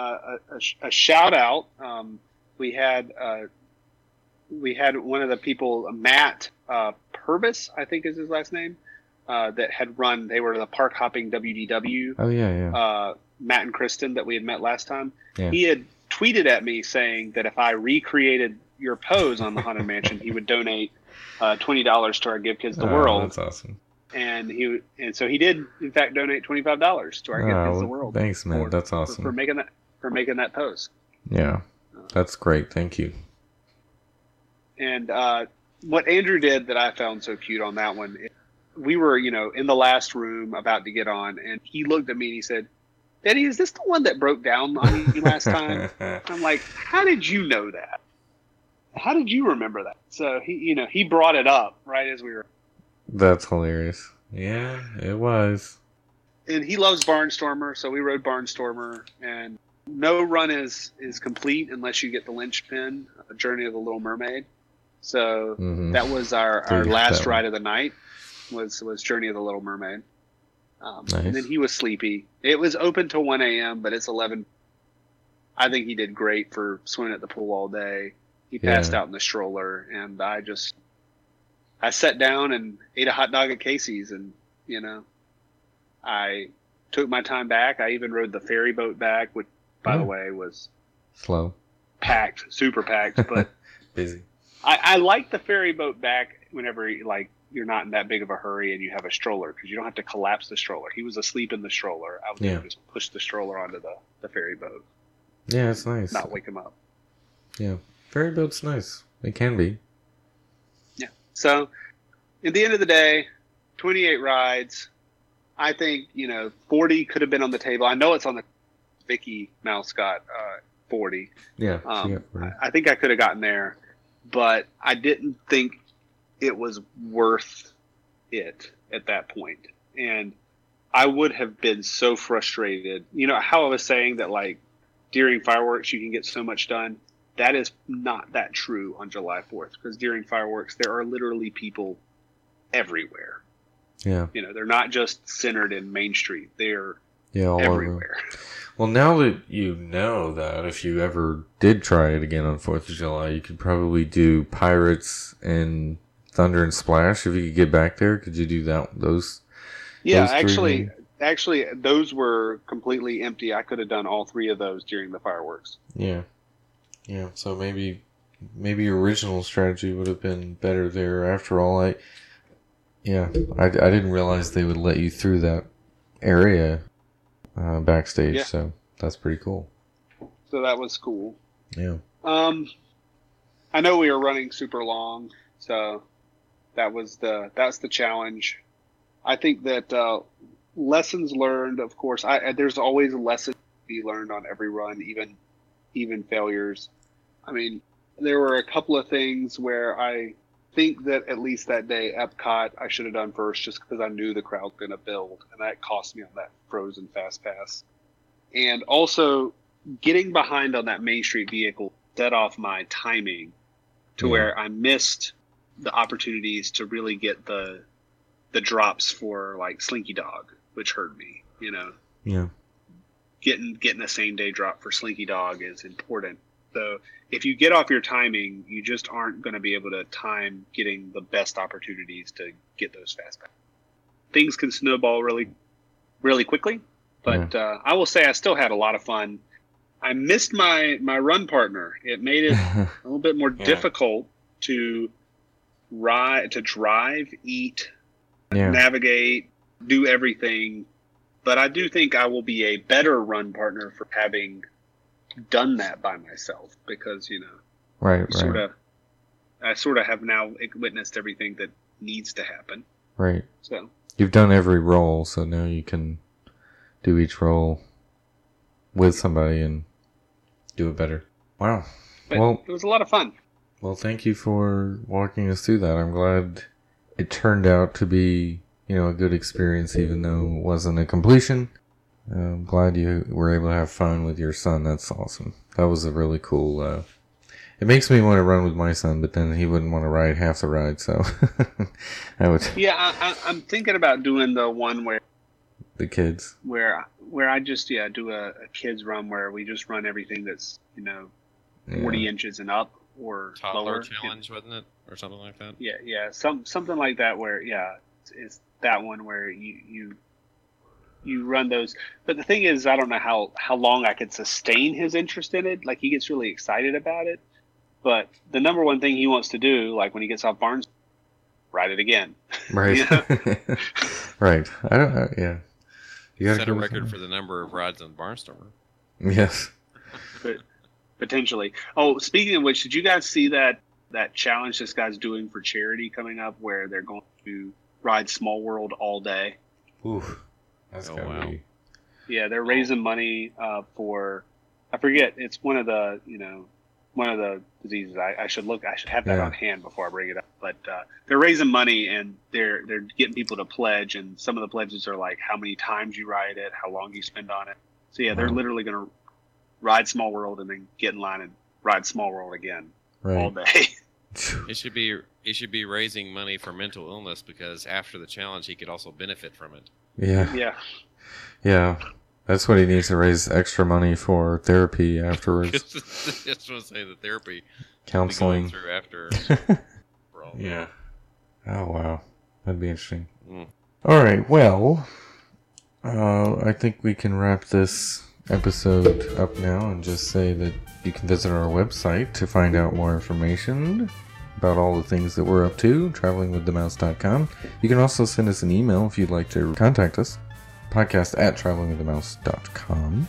a, a, sh- a shout out. Um, we had uh, we had one of the people, Matt uh, Purvis, I think is his last name, uh, that had run. They were the park hopping WDW. Oh yeah, yeah. Uh, Matt and Kristen that we had met last time. Yeah. He had tweeted at me saying that if I recreated your pose on the haunted mansion, he would donate uh, twenty dollars to our Give Kids the Oh, World, That's awesome. and he and so he did in fact donate twenty five dollars to our Give Kids Oh, the World thanks, man. for- That's for, awesome. for making that for making that pose. Yeah, that's great. Thank you. And uh, what Andrew did that I found so cute on that one, we were you know in the last room about to get on, and he looked at me and he said, "Daddy, is this the one that broke down on you last time?" I'm like, "How did you know that? How did you remember that?" So he you know he brought it up right as we were. that's hilarious. Yeah, it was. and he loves Barnstormer, so we rode Barnstormer, and no run is is complete unless you get the linchpin, Journey of the Little Mermaid. So hmm that was our, our got last ride of the night was was Journey of the Little Mermaid. Um, Nice. And then he was sleepy. It was open till one a.m., but it's eleven. I think he did great for swimming at the pool all day. He passed Yeah. out in the stroller, and I just I sat down and ate a hot dog at Casey's, and you know, I took my time back. I even rode the ferry boat back, which, by the Oh. way, was Slow, packed, super packed, but. busy. I, I like the ferry boat back whenever like you're not in that big of a hurry and you have a stroller because you don't have to collapse the stroller. He was asleep in the stroller. I was Yeah. able to just push the stroller onto the, the ferry boat, Yeah, it's nice. not wake him up. Yeah, ferry boat's nice. It can be. Yeah. So, at the end of the day, 28 rides. I think you know 40 could have been on the table. I know it's on the Vicky Mouse got uh, 40. Yeah, Um, got 40. I, I think I could have gotten there, but I didn't think it was worth it at that point. And I would have been so frustrated. You know how I was saying that like during fireworks you can get so much done. That is not that true on July 4th because during fireworks there are literally people everywhere. yeah, You know, they're not just centered in Main Street. They're yeah, all over. everywhere. Well, now that you know that, if you ever did try it again on Fourth of July, you could probably do Pirates and Thunder and Splash. If you could get back there, could you do that? Those? Yeah, Those actually, actually, those were completely empty. I could have done all three of those during the fireworks. Yeah, yeah. So maybe, maybe your original strategy would have been better there. After all, I, yeah, I, I didn't realize they would let you through that area uh, backstage. Yeah. So that's pretty cool. So that was cool. Yeah. Um, I know we were running super long, so that was the that's the challenge. I think that uh, lessons learned, of course, I, there's always a lesson to be learned on every run, even even failures. I mean, there were a couple of things where I think that at least that day, Epcot, I should have done first just because I knew the crowd's going to build, and that cost me on that Frozen Fast Pass. And also, getting behind on that Main Street vehicle set off my timing to where I missed the opportunities to really get the the drops for like Slinky Dog, which hurt me. You know, Yeah. getting getting a same day drop for Slinky Dog is important. So if you get off your timing, you just aren't going to be able to time getting the best opportunities to get those fast pass. Things can snowball really, really quickly. But uh, I will say I still had a lot of fun. I missed my my run partner. It made it a little bit more Yeah. difficult to ride, to drive, eat, yeah. navigate, do everything. But I do think I will be a better run partner for having done that by myself because you know Right. Right. sort of I sort of have now witnessed everything that needs to happen. Right. So You've done every role, so now you can do each role with somebody and do it better. Wow. But Well- it was a lot of fun. Well, thank you for walking us through that. I'm glad it turned out to be, you know, a good experience, even though it wasn't a completion. I'm glad you were able to have fun with your son. That's awesome. That was a really cool. Uh, it makes me want to run with my son, but then he wouldn't want to ride half the ride, so I would. Yeah, I, I, I'm thinking about doing the one where The kids. where where I just yeah do a, a kids run where we just run everything that's you know Yeah. 40 inches and up or Toddler lower. challenge, wasn't it, or something like that? Yeah, yeah, some something like that where yeah, it's, it's that one where you you you run those. But the thing is, I don't know how how long I could sustain his interest in it. Like he gets really excited about it, but the number one thing he wants to do, like when he gets off Barnes, ride it again. Right. right. I don't. Uh, yeah. You gotta Set a go record for the number of rides on Barnstormer. Yes. Potentially. Oh, speaking of which, did you guys see that that challenge this guy's doing for charity coming up, where they're going to ride Small World all day? Oof. That's Oh, gotta wow. be. Yeah, they're raising money uh, for. I forget. It's one of the you know one of the diseases. I, I should look. I should have that Yeah. on hand before I bring it up. But uh, they're raising money and they're they're getting people to pledge, and some of the pledges are like how many times you ride it, how long you spend on it. So yeah, they're Wow. literally going to ride Small World and then get in line and ride Small World again all day. It should be it should be raising money for mental illness because after the challenge, he could also benefit from it. yeah. yeah, Yeah. That's what he needs to raise extra money for therapy afterwards. Just want to say the therapy he'll going Counseling. through after. for all- yeah. Oh, wow. That'd be interesting. Mm. All right. Well, uh, I think we can wrap this episode up now and just say that you can visit our website to find out more information about all the things that we're up to, travelingwiththemouse.com. You can also send us an email if you'd like to contact us, podcast at travelingwiththemouse.com.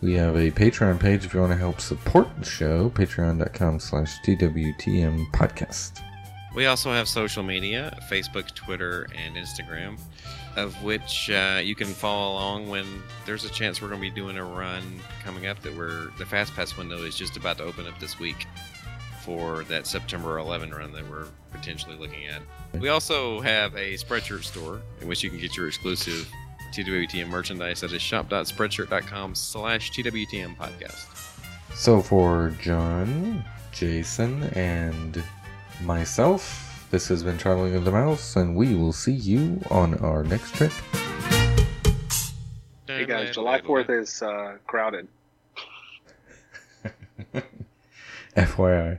We have a Patreon page if you want to help support the show, patreon.com slash TWTM podcast. We also have social media Facebook, Twitter, and Instagram, of which uh, you can follow along when there's a chance we're going to be doing a run coming up that we're the Fast Pass window is just about to open up this week for that September 11 run that we're potentially looking at. We also have a Spreadshirt store in which you can get your exclusive TWTM merchandise. That is shop.spreadshirt.com slash TWTM podcast. So for John, Jason, and myself, this has been Traveling with the Mouse, and we will see you on our next trip. hey guys, July Fourth is uh, crowded. FYI.